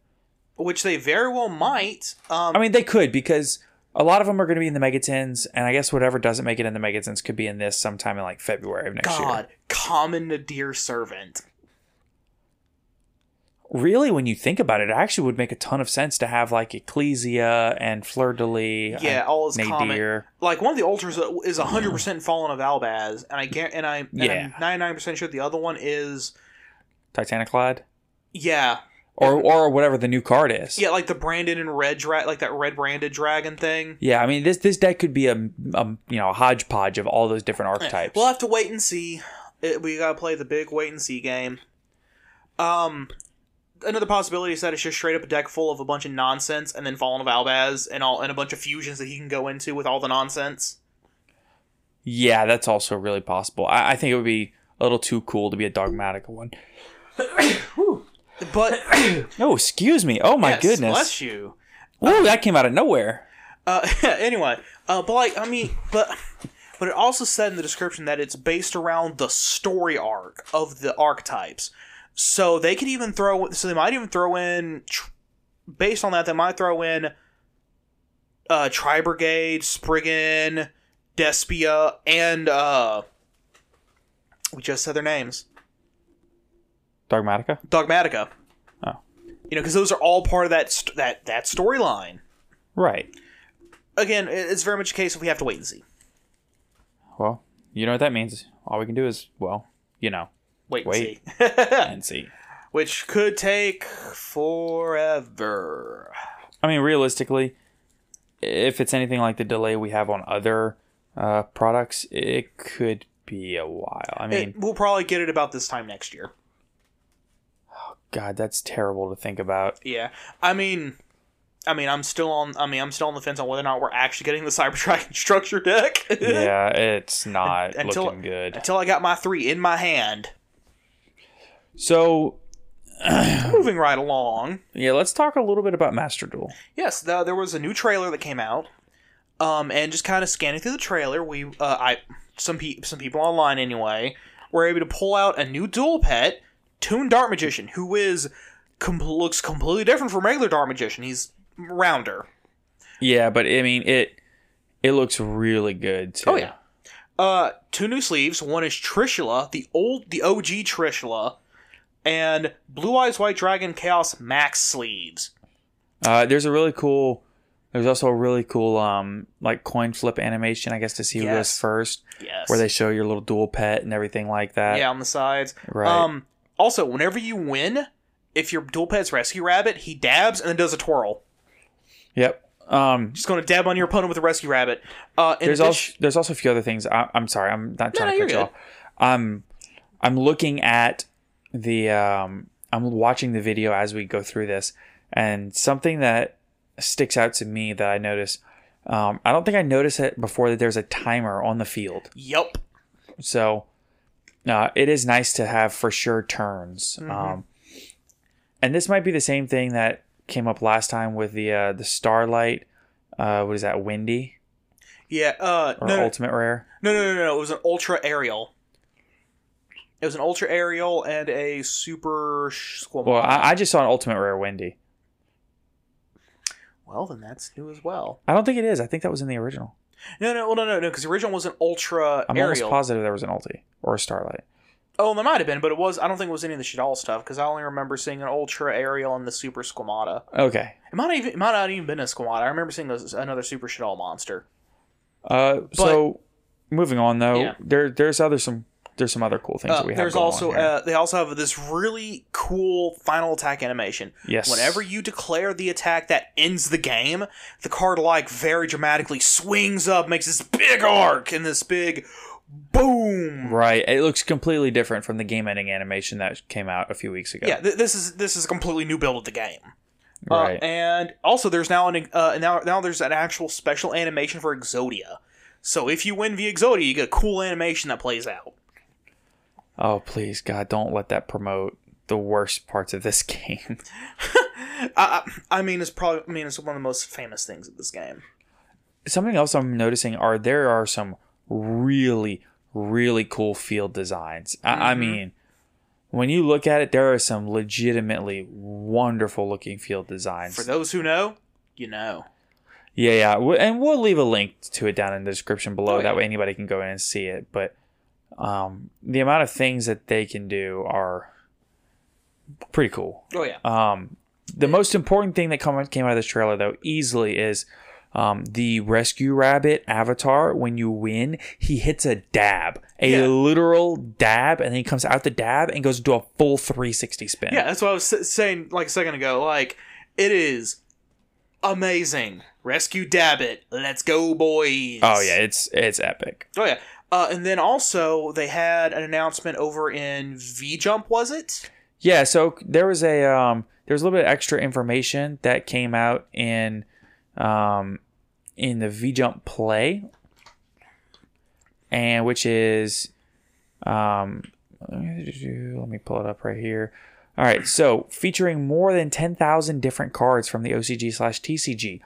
which they very well might. Um, I mean, they could because a lot of them are going to be in the Megatins, and I guess whatever doesn't make it in the Megatins could be in this sometime in like February of next year. God, year. common Nadir servant. Really, when you think about it, it actually would make a ton of sense to have like Ecclesia and Fleur de Lis. Yeah, all is common. Like one of the ultras is hundred percent Fallen of Albaz, and I get and I and Yeah. I'm ninety nine percent sure the other one is Titaniklad. Yeah, or or whatever the new card is. yeah, like the branded and red dra- like that red branded dragon thing. Yeah, I mean this this deck could be a, a you know a hodgepodge of all those different archetypes. We'll have to wait and see. It, we gotta play the big wait and see game. Um, another possibility is that it's just straight up a deck full of a bunch of nonsense, and then Fallen of Albaz and all and a bunch of fusions that he can go into with all the nonsense. yeah, that's also really possible. I, I think it would be a little too cool to be a dogmatic one. *coughs* But *coughs* Oh, excuse me. Oh my yes, goodness. bless you. Ooh, that came out of nowhere. Uh, *laughs* anyway, uh, but like I mean, but but it also said in the description that it's based around the story arc of the archetypes. So they could even throw. So they might even throw in, based on that, they might throw in, uh, Tri Brigade, Spriggan, Despia, and uh, we just said their names, Dogmatika. Dogmatika. Oh. You know, because those are all part of that st- that that storyline. Right. Again, it's very much a case of we have to wait and see. Well, you know what that means. All we can do is, well, you know, Wait, and Wait. see. *laughs* and see. which could take forever. I mean, realistically, if it's anything like the delay we have on other uh, products, it could be a while. I mean, It- we'll probably get it about this time next year. God, that's terrible to think about. Yeah, I mean, I mean, I'm still on. I mean, I'm still on the fence on whether or not we're actually getting the *laughs* Cyber Dragon structure deck. *laughs* yeah, it's not until looking good. until I got my three in my hand. So, *clears throat* Moving right along. yeah, let's talk a little bit about Master Duel. Yes, the, there was a new trailer that came out. Um, and just kind of scanning through the trailer, we uh, I some pe- some people online anyway were able to pull out a new duel pet, Toon Dark Magician, who is com- looks completely different from regular Dart Magician. He's rounder. Yeah, but I mean, it it looks really good too. Oh yeah. Uh, two new sleeves. One is Trishula, the old, the OG Trishula, and Blue Eyes White Dragon Chaos Max sleeves. Uh, there's a really cool. There's also a really cool um like coin flip animation, I guess, to see who goes first, Yes. where they show your little duel pet and everything like that. yeah on the sides. Right. Um. Also, whenever you win, if your duel pet's Rescue Rabbit, he dabs and then does a twirl. Yep. Um. Just going to dab on your opponent with a Rescue Rabbit. Uh. There's addition- also there's also a few other things. I, I'm sorry, I'm not trying no, to you're cut you good. off. I'm I'm looking at the um I'm watching the video as we go through this, and something that sticks out to me that I notice. Um, I don't think I noticed it before that there's a timer on the field. Yep. So uh, it is nice to have for sure turns. Um, and this might be the same thing that came up last time with the uh, the Starlight. Uh, what is that? Winda Yeah. Uh. or No, no, Ultimate Rare? no, no, no, no. It was an Ultra Aerial. It was an Ultra Aerial and a Super Squamata. Well, I, I just saw an Ultimate Rare Winda. Well, then that's new as well. I don't think it is. I think that was in the original. No, no, well, no, no, no, because the original was an Ultra Aerial. I'm almost positive there was an Ulti or a Starlight. Oh, there might have been, but it was. I don't think it was any of the Shaddoll stuff because I only remember seeing an Ultra Aerial and the Super Squamata. Okay. It might even it might not even been a Squamata. I remember seeing those, another Super Shaddoll monster. Uh, so moving on though, Yeah. there there's other some there's some other cool things Uh, that we have. there's going on also uh, they also have this really cool final attack animation. Yes. Whenever you declare the attack that ends the game, the card like very dramatically swings up, makes this big arc and this big boom. right. It looks completely different from the game-ending animation that came out a few weeks ago. Yeah, th- this is this is a completely new build of the game. Right. Uh, and also, there's now an uh, now now there's an actual special animation for Exodia. So if you win via Exodia, you get a cool animation that plays out. Oh please, God, don't let that promote the worst parts of this *laughs* game. I, I, mean, it's probably I mean it's one of the most famous things of this game. Something else I'm noticing are there are some really really cool field designs. I, I Mm-hmm. mean, when you look at it, there are some legitimately wonderful looking field designs. For those who know, you know. Yeah, yeah, and we'll leave a link to it down in the description below. Oh, yeah. That way, anybody can go in and see it. But um, the amount of things that they can do are pretty cool. Oh yeah. Um, the most important thing that come, came out of this trailer, though, easily is Um, the rescue rabbit avatar, when you win, he hits a dab, a Yeah. literal dab, and then he comes out the dab and goes into a full 360 spin. Yeah, that's what I was saying like a second ago. Like, it is amazing. Rescue Dabbit. Let's go, boys. Oh yeah, it's it's epic. Oh yeah. Uh, and then also they had an announcement over in V Jump. Was it? Yeah, so there was a um there was a little bit of extra information that came out in um in the V Jump play and which is um let me pull it up right here. All right, so featuring more than 10,000 different cards from the OCG slash TCG.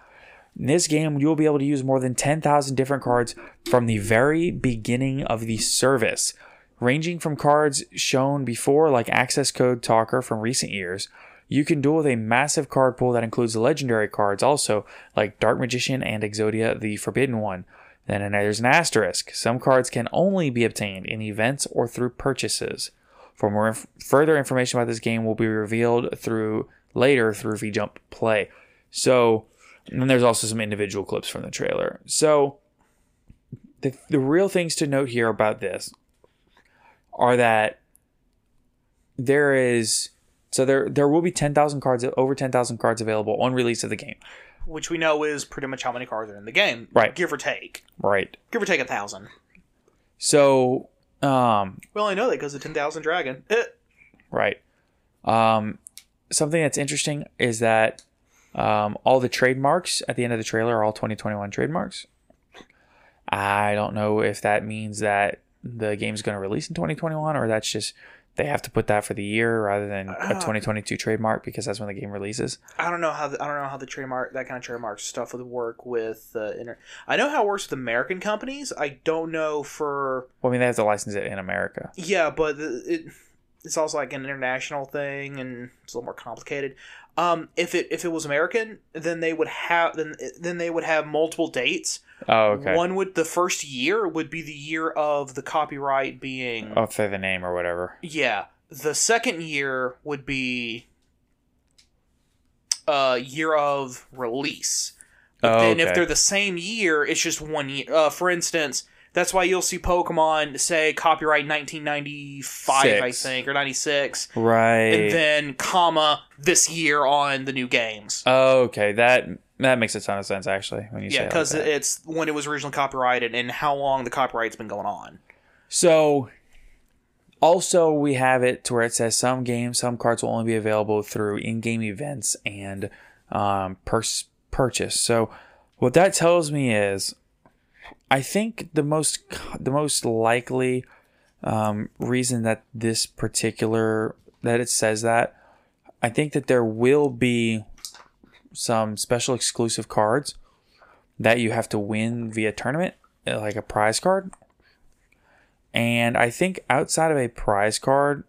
In this game, you'll be able to use more than 10,000 different cards from the very beginning of the service, ranging from cards shown before, like Access Code Talker from recent years. You can duel with a massive card pool that includes legendary cards, also like Dark Magician and Exodia, the Forbidden One. Then there's an asterisk. Some cards can only be obtained in events or through purchases. For more inf- further information about this game will be revealed through later through VJump Play. So, and then there's also some individual clips from the trailer. So, the the real things to note here about this are that there is so there there will be 10,000 cards over 10,000 cards available on release of the game. Which we know is pretty much how many cards are in the game. Right. Give or take. Right. Give or take a thousand. So, um We only know that because Ten Thousand Dragon. Eh. Right. Um, something that's interesting is that um, all the trademarks at the end of the trailer are all 2021 trademarks. I don't know if that means that the game's going to release in 2021 or that's just they have to put that for the year rather than a 2022 trademark because that's when the game releases. I don't know how the, I don't know how the trademark that kind of trademark stuff would work with uh, inter- I know how it works with American companies. I don't know for Well, I mean, they have to license it in America. yeah, but it it's also like an international thing and it's a little more complicated. Um, if it if it was American, then they would have then then they would have multiple dates. Oh, okay. One would the first year would be the year of the copyright being Oh, for the name or whatever. yeah. The second year would be uh year of release. But Oh, then if they're the same year, it's just one year. Uh, for instance, that's why you'll see Pokemon say copyright 1995, I think, or 96, Right. and then comma this year on the new games. oh, okay. That that makes a ton of sense actually when you say yeah, it like because it's when it was originally copyrighted and how long the copyright's been going on. So, also we have it to where it says some games, some cards will only be available through in-game events and um, pers- purchase. So, what that tells me is, I think the most the most likely um, reason that this particular that it says that, I think that there will be some special exclusive cards that you have to win via tournament, uh, like a prize card. And I think outside of a prize card,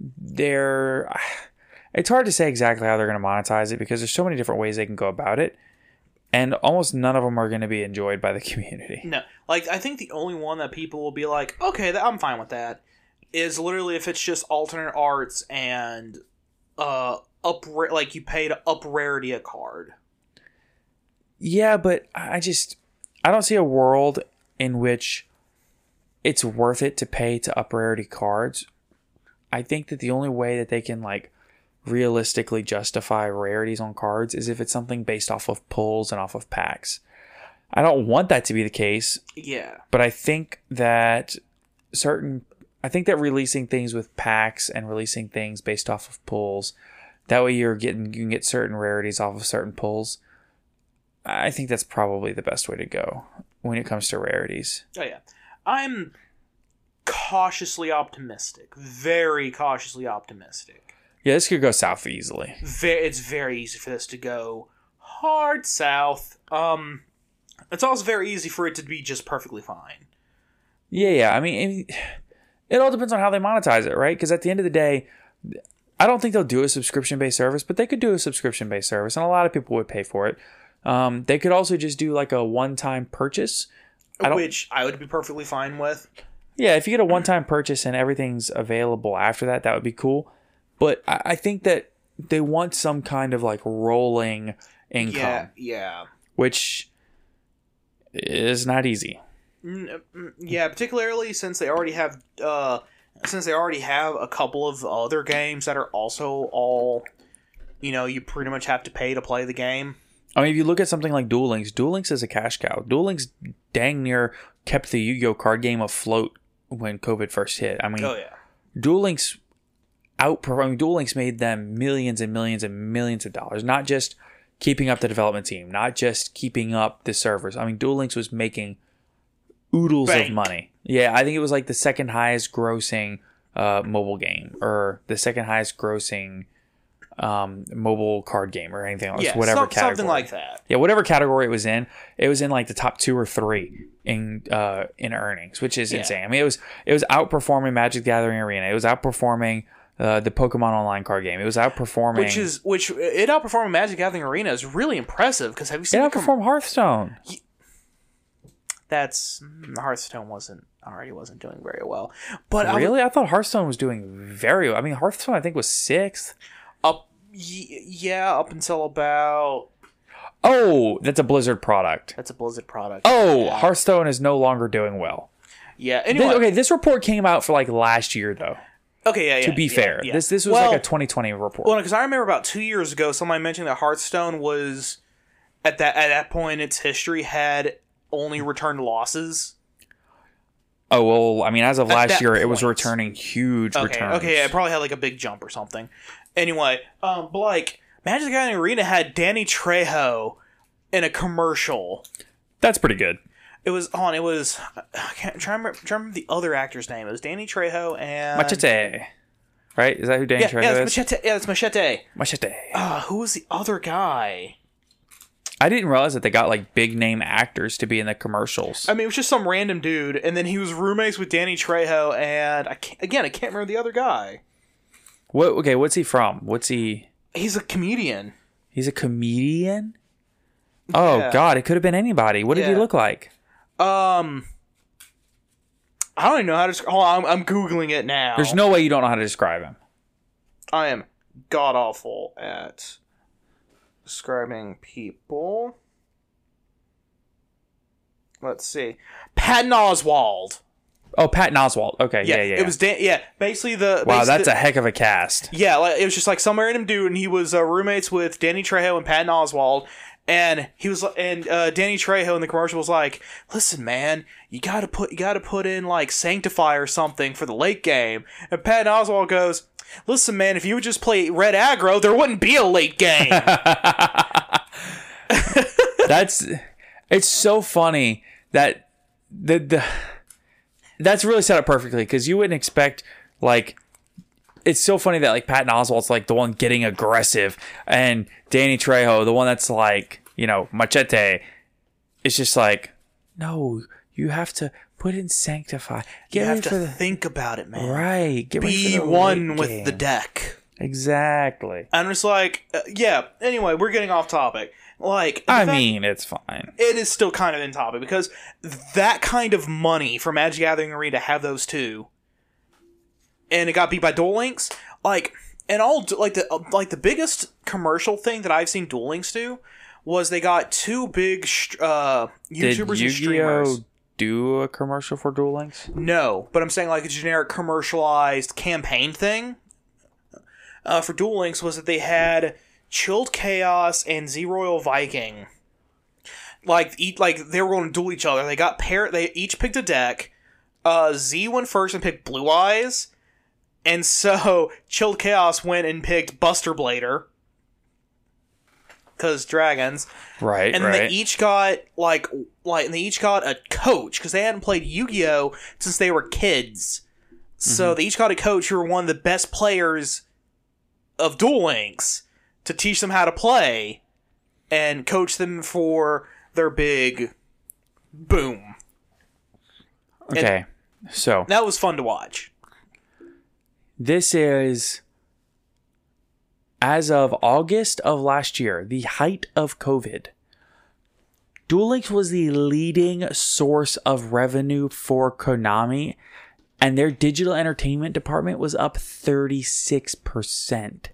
there *sighs* it's hard to say exactly how they're going to monetize it because there's so many different ways they can go about it. And almost none of them are going to be enjoyed by the *laughs* community. No, like I think the only one that people will be like, okay, I'm fine with that, is literally if it's just alternate arts and uh up like you pay to up rarity a card. Yeah, but I just I don't see a world in which it's worth it to pay to up rarity cards. I think that the only way that they can like realistically justify rarities on cards is if it's something based off of pulls and off of packs. I don't want that to be the case, Yeah, but I think that certain I think that releasing things with packs and releasing things based off of pulls, that way you're getting you can get certain rarities off of certain pulls. I think that's probably the best way to go when it comes to rarities. oh yeah, I'm cautiously optimistic, very cautiously optimistic. Yeah, this could go south easily. Ve- it's very easy for this to go hard south. Um, it's also very easy for it to be just perfectly fine. Yeah, yeah. I mean, it, it all depends on how they monetize it, right? Because at the end of the day, I don't think they'll do a subscription based service, but they could do a subscription based service, and a lot of people would pay for it. Um, they could also just do like a one time purchase. I which I would be perfectly fine with. Yeah, if you get a one time purchase and everything's available after that, that would be cool. But I, I think that they want some kind of like rolling income. Yeah, yeah. which is not easy. Mm, mm, Yeah, particularly since they already have uh since they already have a couple of other games that are also all you know, you pretty much have to pay to play the game. I mean, if you look at something like Duel Links, Duel Links is a cash cow. Duel Links dang near kept the Yu-Gi-Oh card game afloat when COVID first hit. I mean, Oh yeah. Duel Links outperforming Duel Links made them millions and millions and millions of dollars. Not just keeping up the development team, not just keeping up the servers. I mean, Duel Links was making oodles Bank. of money. Yeah, I think it was like the second highest grossing uh, mobile game, or the second highest grossing um, mobile card game, or anything else. Yeah, whatever some- category. something like that. Yeah, whatever category it was in, it was in like the top two or three in uh in earnings, which is Yeah. insane. I mean, it was it was outperforming Magic Gathering Arena. It was outperforming uh, the Pokemon Online card game. It was outperforming. Which is which it outperforming Magic the Gathering Arena is really impressive because have you it seen the com- outperformed Hearthstone. that's mm, Hearthstone wasn't already wasn't doing very well. But I Really, I thought Hearthstone was doing very. well. I mean, Hearthstone I think was sixth. up y- yeah, up until about Oh, that's a Blizzard product. that's a Blizzard product. Oh, yeah. Hearthstone is no longer doing well. yeah. This- Anyway, okay, this report came out for like last year though. Okay, yeah, yeah. To be yeah, fair, yeah. this this was well, like a 2020 report. Well, because I remember about two years ago, somebody mentioned that Hearthstone was at that at that point in its history had only returned losses. oh well, I mean, as of At last year, it was returning huge Okay, returns. okay, yeah, it probably had like a big jump or something. Anyway, um, but like Magic the Gathering Arena had Danny Trejo in a commercial. That's pretty good. It was on. It was. I can't to remember, to remember the other actor's name. It was Danny Trejo and Machete. Right? Is that who Danny Yeah, Trejo yeah, is? it's Machete. Yeah, it's Machete. Machete. Uh, who was the other guy? I didn't realize that they got like big name actors to be in the commercials. I mean, it was just some random dude, and then he was roommates with Danny Trejo, and I can't, again, I can't remember the other guy. What? Okay, what's he from? What's he? He's a comedian. He's a comedian. Oh Yeah. God, it could have been anybody. What did he look like? Um, I don't even know how to. Hold on, I'm, I'm googling it now. There's no way you don't know how to describe him. I am god awful at describing people. Let's see, Patton Oswalt. Oh, Patton Oswalt. Okay, Yeah, yeah, yeah. it was. Dan- yeah, basically the. wow, basically that's the- a heck of a cast. Yeah, like, it was just like some random dude, and he was uh, roommates with Danny Trejo and Patton Oswalt. And he was, and uh, Danny Trejo in the commercial was like, "Listen, man, you gotta put, you gotta put in like Sanctify or something for the late game." And Patton Oswalt goes, "Listen, man, if you would just play Red Aggro, there wouldn't be a late game." *laughs* *laughs* That's it's so funny that the the that's really set up perfectly because you wouldn't expect like it's so funny that like Patton Oswalt's like the one getting aggressive and Danny Trejo the one that's like you know machete it's just like no you have to put in sanctify get you have to the think about it, man. right get Be one with game. the deck. exactly And it's like, uh, yeah. Anyway, we're getting off topic. Like, I fact- mean it's fine it is still kind of in topic because that kind of money for Magic Gathering Arena to have those two, and it got beat by Duel Links. Like, and all like the like the biggest commercial thing that I've seen Duel Links do was they got two big uh, did YouTubers and streamers. Do a commercial for Duel Links No, but I'm saying like a generic commercialized campaign thing. Uh, for Duel Links was that they had Chilled Chaos and ZeRoyalViking. Like eat like they were going to duel each other. They got pair. They each picked a deck. Uh, Z went first and picked Blue Eyes, and so *laughs* Chilled Chaos went and picked Buster Blader. Cause dragons, right and right they each got like like and they each got a coach because they hadn't played Yu-Gi-Oh since they were kids. So mm-hmm. they each got a coach who were one of the best players of Duel Links to teach them how to play and coach them for their big boom. okay so That was fun to watch. This is as of August of last year, the height of COVID. Duel Links was the leading source of revenue for Konami, and their digital entertainment department was up 36%.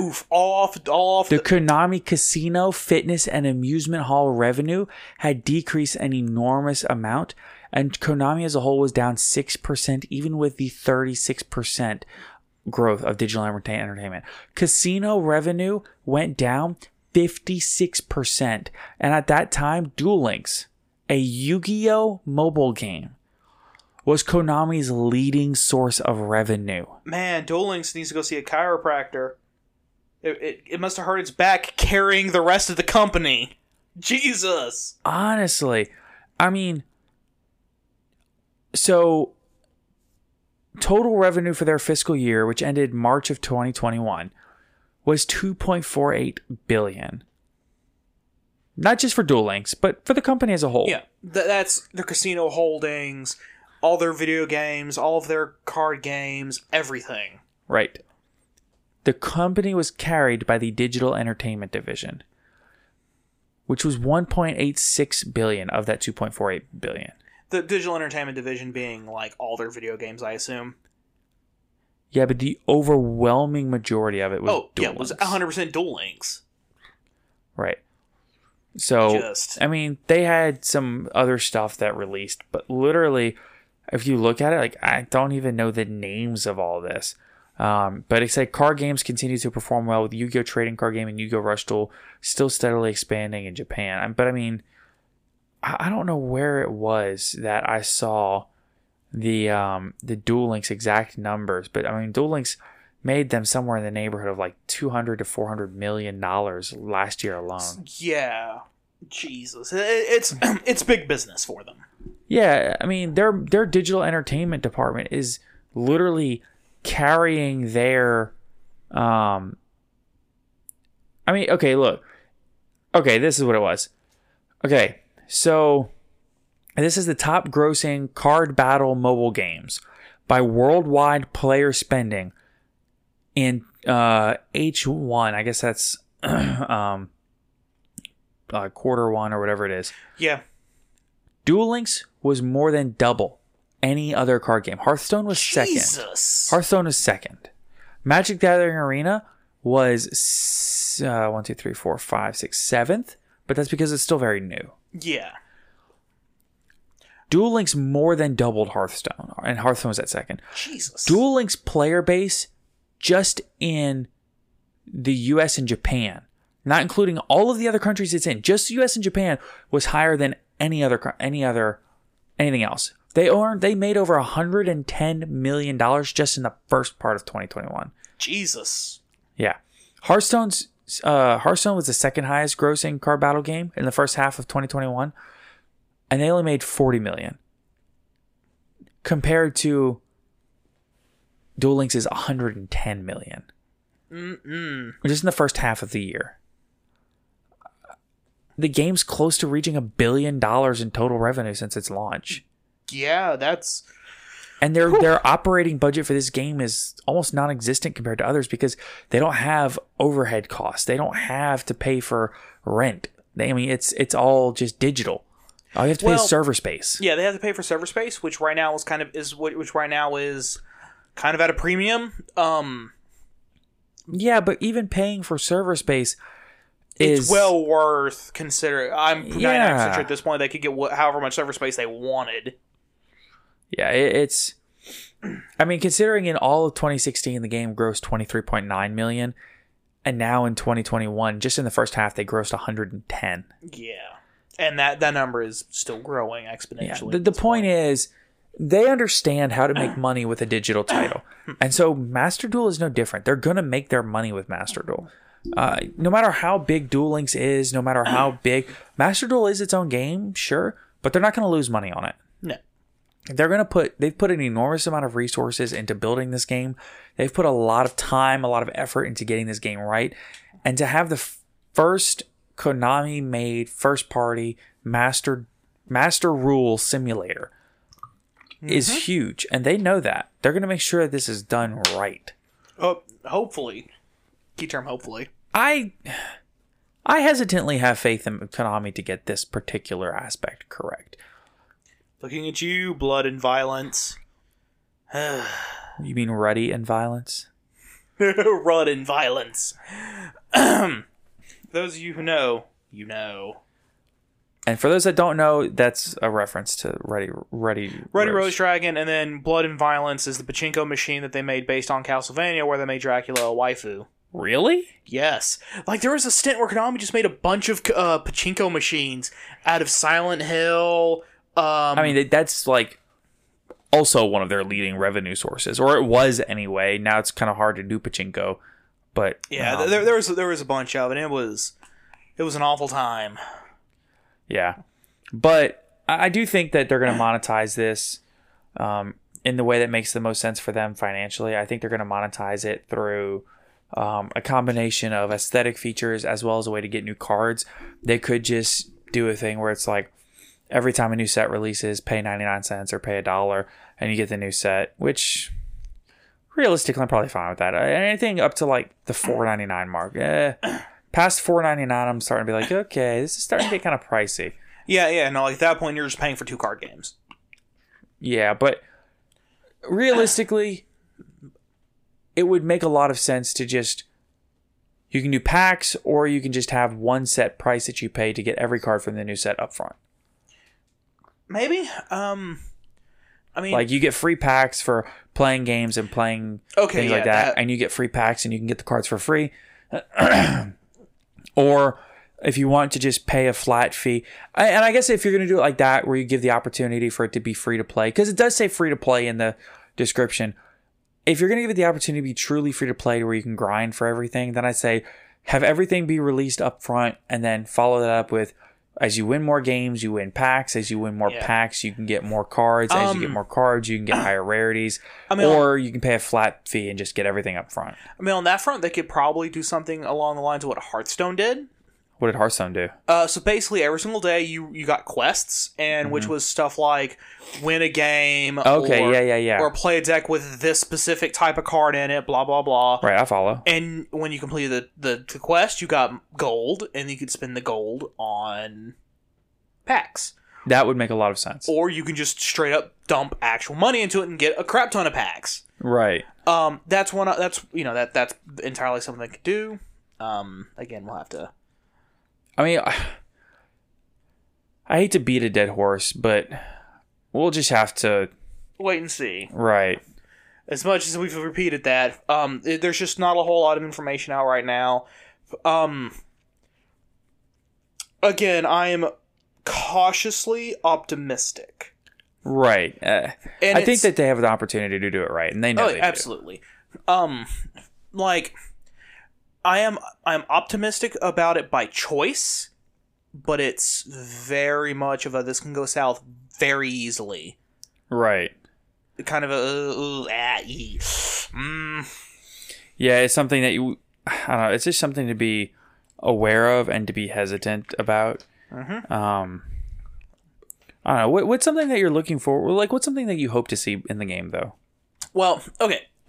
Oof, all off, all off. The The, Konami casino, fitness, and amusement hall revenue had decreased an enormous amount, and Konami as a whole was down 6%, even with the 36% growth of digital entertainment. Casino revenue went down 56%, and at that time, Duel Links, a Yu Gi Oh! mobile game, was Konami's leading source of revenue. man, Duel Links needs to go see a chiropractor. It, it, it must have hurt its back carrying the rest of the company. Jesus. honestly, I mean, so total revenue for their fiscal year, which ended March of 2021, was 2.48 billion. Not just for Duel Links, but for the company as a whole. Yeah, th- that's their casino holdings, all their video games, all of their card games, everything. Right. The company was carried by the digital entertainment division, which was 1.86 billion of that 2.48 billion. The digital entertainment division being like all their video games, I assume. Yeah, but the overwhelming majority of it was oh, Duel yeah, it was 100% Duel Links. Right. So Just- I mean, they had some other stuff that released, but literally, if you look at it, like I don't even know the names of all this. Um, but it's like card games continue to perform well with Yu-Gi-Oh! Trading Card Game and Yu-Gi-Oh! Rush Duel still steadily expanding in Japan. But I mean, I don't know where it was that I saw the um, the Duel Links exact numbers, but I mean, Duel Links made them somewhere in the neighborhood of like 200 to 400 million dollars last year alone. Yeah. Jesus. It's *clears throat* it's big business for them. Yeah, I mean their their digital entertainment department is literally carrying their um I mean, okay, look. Okay, this is what it was. Okay, so this is the top grossing card battle mobile games by worldwide player spending in uh H1. I guess that's *clears throat* um uh, quarter one or whatever it is. Yeah. Duel Links was more than double any other card game. Hearthstone was second. Jesus. Hearthstone was second. Magic Gathering Arena was uh, one, two, three, four, five, six, seventh, but that's because it's still very new. Yeah. Duel Links more than doubled Hearthstone, and Hearthstone was at second. Jesus. Duel Links player base just in the US and Japan, not including all of the other countries it's in, just the US and Japan was higher than any other any other anything else. They earned they made over 110 million dollars just in the first part of 2021. Jesus. Yeah. Hearthstone's uh, Hearthstone was the second highest grossing card battle game in the first half of 2021, and they only made 40 million. Compared to Duel Links is 110 million. Mm-mm. Just in the first half of the year. The game's close to reaching a billion dollars in total revenue since its launch. Yeah, that's And their their operating budget for this game is almost non-existent compared to others because they don't have overhead costs. They don't have to pay for rent. They, I mean, it's it's all just digital. All you have to pay Well, is server space. yeah. They have to pay for server space, which right now is kind of is which right now is kind of at a premium. Um, Yeah, but even paying for server space is it's well worth considering. I'm Yeah. 99% sure at this point they could get wh- however much server space they wanted. Yeah, it, it's. I mean, considering in all of 2016 the game grossed 23.9 million, and now in 2021, just in the first half they grossed 110. Yeah, and that that number is still growing Yeah. exponentially. The, the point is, they understand how to make money with a digital title, *laughs* and so Master Duel is no different. They're gonna make their money with Master Duel. Uh, no matter how big Duel Links is, no matter how big Master Duel is its own game, sure, but they're not gonna lose money on it. no. They're going to put they've put an enormous amount of resources into building this game. They've put a lot of time a lot of effort into getting this game right. And to have the f- first konami made first party master master rule simulator is mm-hmm. huge and they know that. They're going to make sure that this is done right. Oh, hopefully. Key term hopefully. i i hesitantly have faith in konami to get this particular aspect correct Looking at you, blood and violence. you mean ruddy and violence *laughs* Run and violence. *clears throat* Those of you who know, you know. And for those that don't know, that's a reference to Ready Ready Ready Rose Dragon, and then Blood and Violence is the pachinko machine that they made based on Castlevania, where they made Dracula a waifu. Really? Yes, like there was a stint where Konami just made a bunch of uh, pachinko machines out of Silent Hill. Um, I mean, that's like also one of their leading revenue sources, or it was anyway. Now it's kind of hard to do pachinko, but yeah, um, there, there was there was a bunch of it. And it was it was an awful time. Yeah, but I I do think that they're going to monetize this um, in the way that makes the most sense for them financially. I think they're going to monetize it through um, a combination of aesthetic features as well as a way to get new cards. They could just do a thing where it's like every time a new set releases, pay 99 cents or pay a dollar and you get the new set, which realistically, I'm probably fine with that. Anything up to like the 4.99 mark, eh, past 4.99, I'm starting to be like, okay, this is starting to get kind of pricey. Yeah, yeah. No, like at that point, you're just paying for two card games. Yeah, but realistically, it would make a lot of sense to just you can do packs or you can just have one set price that you pay to get every card from the new set up front. Maybe. Um, I mean, Like you get free packs for playing games and playing Okay, things yeah, like that, that- and you get free packs and you can get the cards for free. *clears throat* or if you want to just pay a flat fee, and I guess if you're going to do it like that, where you give the opportunity for it to be free to play, because it does say free to play in the description. If you're going to give it the opportunity to be truly free to play, where you can grind for everything, then I say have everything be released up front, and then follow that up with. As you win more games, you win packs. As you win more Yeah. packs, you can get more cards. As you get Um, more cards, you can get *clears throat* higher rarities. I mean, or you can pay a flat fee and just get everything up front. I mean, on that front, they could probably do something along the lines of what Hearthstone did. What did Hearthstone do? Uh, so basically, every single day you you got quests, and which was stuff like win a game. Mm-hmm. Okay, or, yeah, yeah, yeah. Or play a deck with this specific type of card in it. Blah blah blah. Right, I follow. And when you completed the, the the quest, you got gold, and you could spend the gold on packs, That would make a lot of sense. or you can just straight up dump actual money into it and get a crap ton of packs. Right. Um, that's one. That's you know that that's entirely something they could do. Um, again, we'll have to. I mean, I, hate to beat a dead horse, but we'll just have to. Wait and see. Right. as much as we've repeated that, um, there's just not a whole lot of information out right now. Um, again, I am cautiously optimistic. Right. Uh, I think that they have the opportunity to do it right, and they know Oh, they do. absolutely. Um, like, I am I'm optimistic about it by choice, but it's very much of a this can go south very easily. Right. Kind of a uh, uh, ah, ee. mm, Yeah, it's something that you. I don't know. It's just something to be aware of and to be hesitant about. Mm-hmm. Um. I don't know. What, what's something that you're looking for? Like, what's something that you hope to see in the game, though? Well, okay. *clears throat*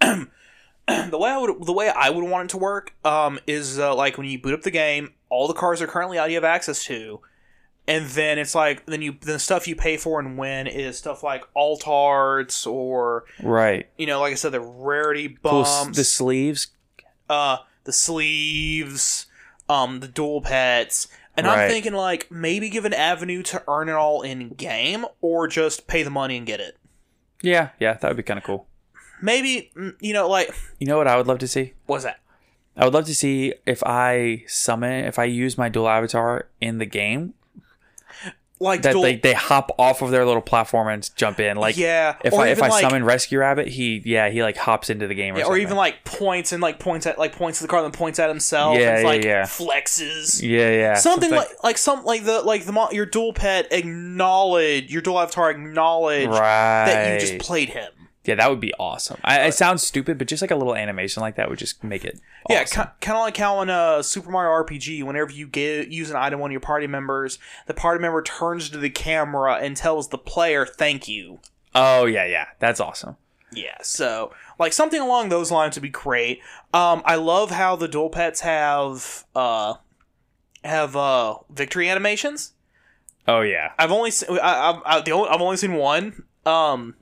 *clears throat* the way I would the way I would want it to work um, is uh, like when you boot up the game, all the cars are currently out you have access to, and then it's like then you then the stuff you pay for and win is stuff like alt arts or Right. you know like I said the rarity Cool. bumps, The sleeves. uh, the sleeves, um, the duel pets. And Right. I'm thinking like maybe give an avenue to earn it all in game or just pay the money and get it. Yeah. Yeah. That would be kind of cool. Maybe mm, you know like You know what I would love to see? what's that? I would love to see if I summon, if I use my duel avatar in the game, Like that duel- they, they hop off of their little platform and jump in. Like, Yeah, if or I if even, I like- summon Rescue Rabbit, he yeah he like hops into the game or Yeah, or something. even like points and like points at like points to the card and points at himself. Yeah, and it's yeah, like yeah. flexes. yeah yeah Something, like like some like the like the mo- your duel pet acknowledge your duel avatar acknowledge that you just played him. Yeah that would be awesome. I, it sounds stupid, but just like a little animation like that would just make it. Yeah, awesome. kind of like how in a Super Mario RPG, whenever you get use an item on your party members, the party member turns to the camera and tells the player "Thank you." Oh yeah yeah that's awesome. Yeah, so like something along those lines would be great. Um, I love how the duel pets have uh have uh victory animations. Oh yeah I've only seen I, I've I, the only, I've only seen one. Um,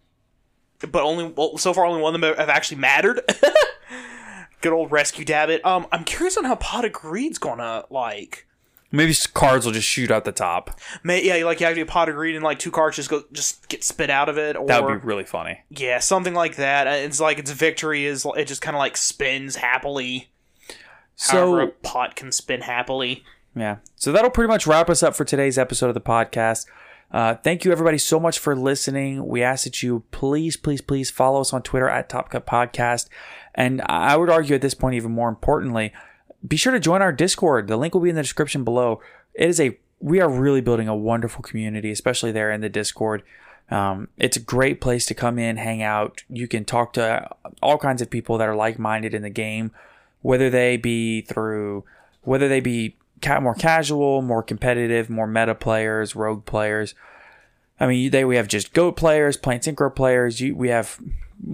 but only well, so far only one of them have actually mattered. *laughs* Good old rescue Dabbit. Um, I'm curious on how Pot of Greed's gonna like. Maybe cards will just shoot out the top. May, yeah, like you have to get Pot of Greed and like two cards just go just get spit out of it, or That would be really funny. yeah, something like that. Uh, It's like its victory is it just kind of like spins happily. However, a pot can spin happily. yeah, so that'll pretty much wrap us up for today's episode of the podcast. Uh, thank you everybody so much for listening. We ask that you please, please, please follow us on Twitter at Top Cut Podcast, and I would argue at this point even more importantly, be sure to join our Discord. The link will be in the description below. It is a we are really building a wonderful community, especially there in the Discord. Um, it's a great place to come in, hang out. You can talk to all kinds of people that are like-minded in the game, whether they be through whether they be more casual, more competitive, more meta players, rogue players. I mean, they we have just goat players, plain synchro players. You, we have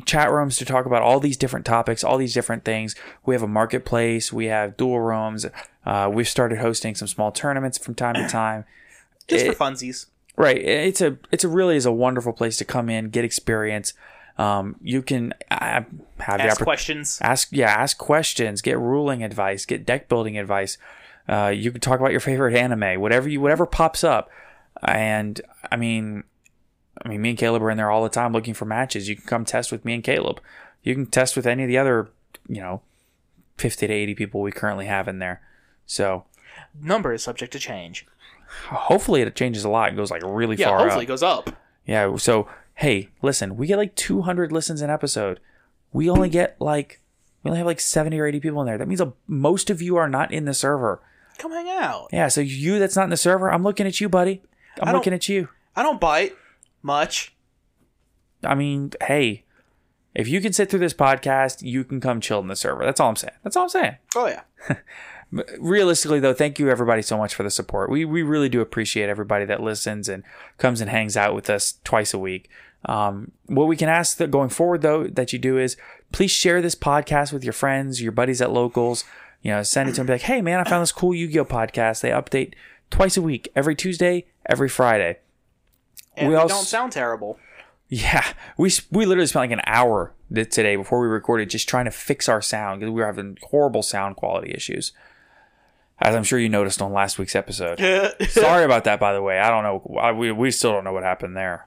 chat rooms to talk about all these different topics, all these different things. We have a marketplace. We have duel rooms. Uh, we've started hosting some small tournaments from time to *clears throat* time. Just It- for funsies. Right. It's a it's a really is a wonderful place to come in, get experience. Um, you can uh, have the Ask opportunity questions. ask yeah ask questions get ruling advice get deck building advice uh, you can talk about your favorite anime whatever you whatever pops up. And i mean i mean me and caleb are in there all the time looking for matches. You can come test with me and caleb. You can test with any of the other you know 50 to 80 people we currently have in there. So Number is subject to change. hopefully it changes a lot and goes like really Yeah, far hopefully up. it goes up. yeah so hey listen we get like 200 listens an episode. We only get like we only have like 70 or 80 people in there. That means a, most of you are not in the server Come hang out. Yeah, so you that's not in the server, I'm looking at you, buddy. I'm looking at you. I don't bite much. I mean, hey, if you can sit through this podcast, you can come chill in the server. That's all I'm saying. That's all I'm saying. Oh yeah. *laughs* Realistically, though, thank you everybody so much for the support. We we really do appreciate everybody that listens and comes and hangs out with us twice a week. Um, what we can ask that going forward, though, that you do is please share this podcast with your friends, your buddies at locals. You know, send it to them. Be like, hey, man, I found this cool Yu-Gi-Oh podcast. They update twice a week, every Tuesday, every Friday. And We also- don't sound terrible. Yeah, we we literally spent like an hour today before we recorded just trying to fix our sound because we were having horrible sound quality issues. As I'm sure you noticed on last week's episode. *laughs* Sorry about that, by the way. I don't know. I, we we still don't know what happened there.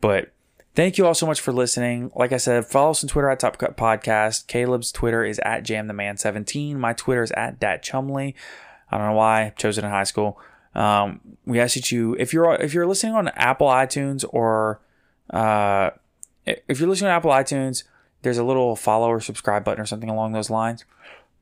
But thank you all so much for listening. Like I said, follow us on Twitter at Top Cut Podcast. Caleb's Twitter is at JamTheMan17. My Twitter is at Dat Chumley. I don't know why. I chose it in high school. Um, we ask that you if you're if you're listening on Apple iTunes or uh, if you're listening on Apple iTunes, there's a little follow or subscribe button or something along those lines.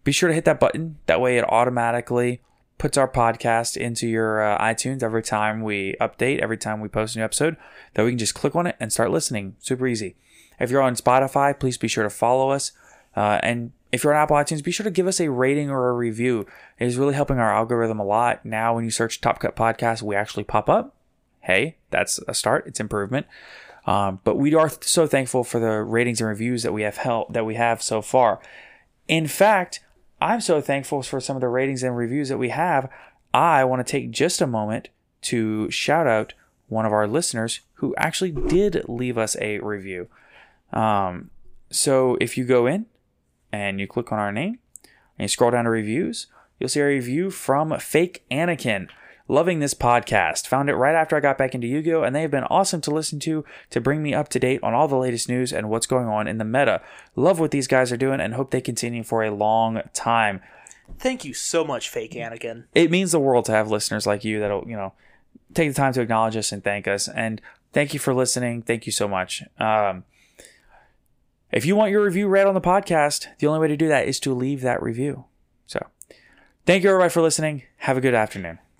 Be sure to hit that button. That way, it automatically puts our podcast into your uh, iTunes every time we update, every time we post a new episode. That we can just click on it and start listening. Super easy. If you're on Spotify, please be sure to follow us. Uh, and if you're on Apple iTunes, be sure to give us a rating or a review. It is really helping our algorithm a lot. Now, when you search Top Cut Podcast, we actually pop up. Hey, that's a start. It's improvement. Um, but we are so thankful for the ratings and reviews that we have helped that we have so far. In fact, I'm so thankful for some of the ratings and reviews that we have. I want to take just a moment to shout out one of our listeners who actually did leave us a review. Um, so if you go in and you click on our name and you scroll down to reviews, you'll see a review from Fake Anakin. Loving this podcast. Found it right after I got back into Yu Gi Oh! and they have been awesome to listen to to bring me up to date on all the latest news and what's going on in the meta. Love what these guys are doing and hope they continue for a long time. Thank you so much, fake Anakin. It means the world to have listeners like you that'll, you know, take the time to acknowledge us and thank us. And thank you for listening. Thank you so much. Um, if you want your review read on the podcast, the only way to do that is to leave that review. So, thank you everybody for listening. Have a good afternoon.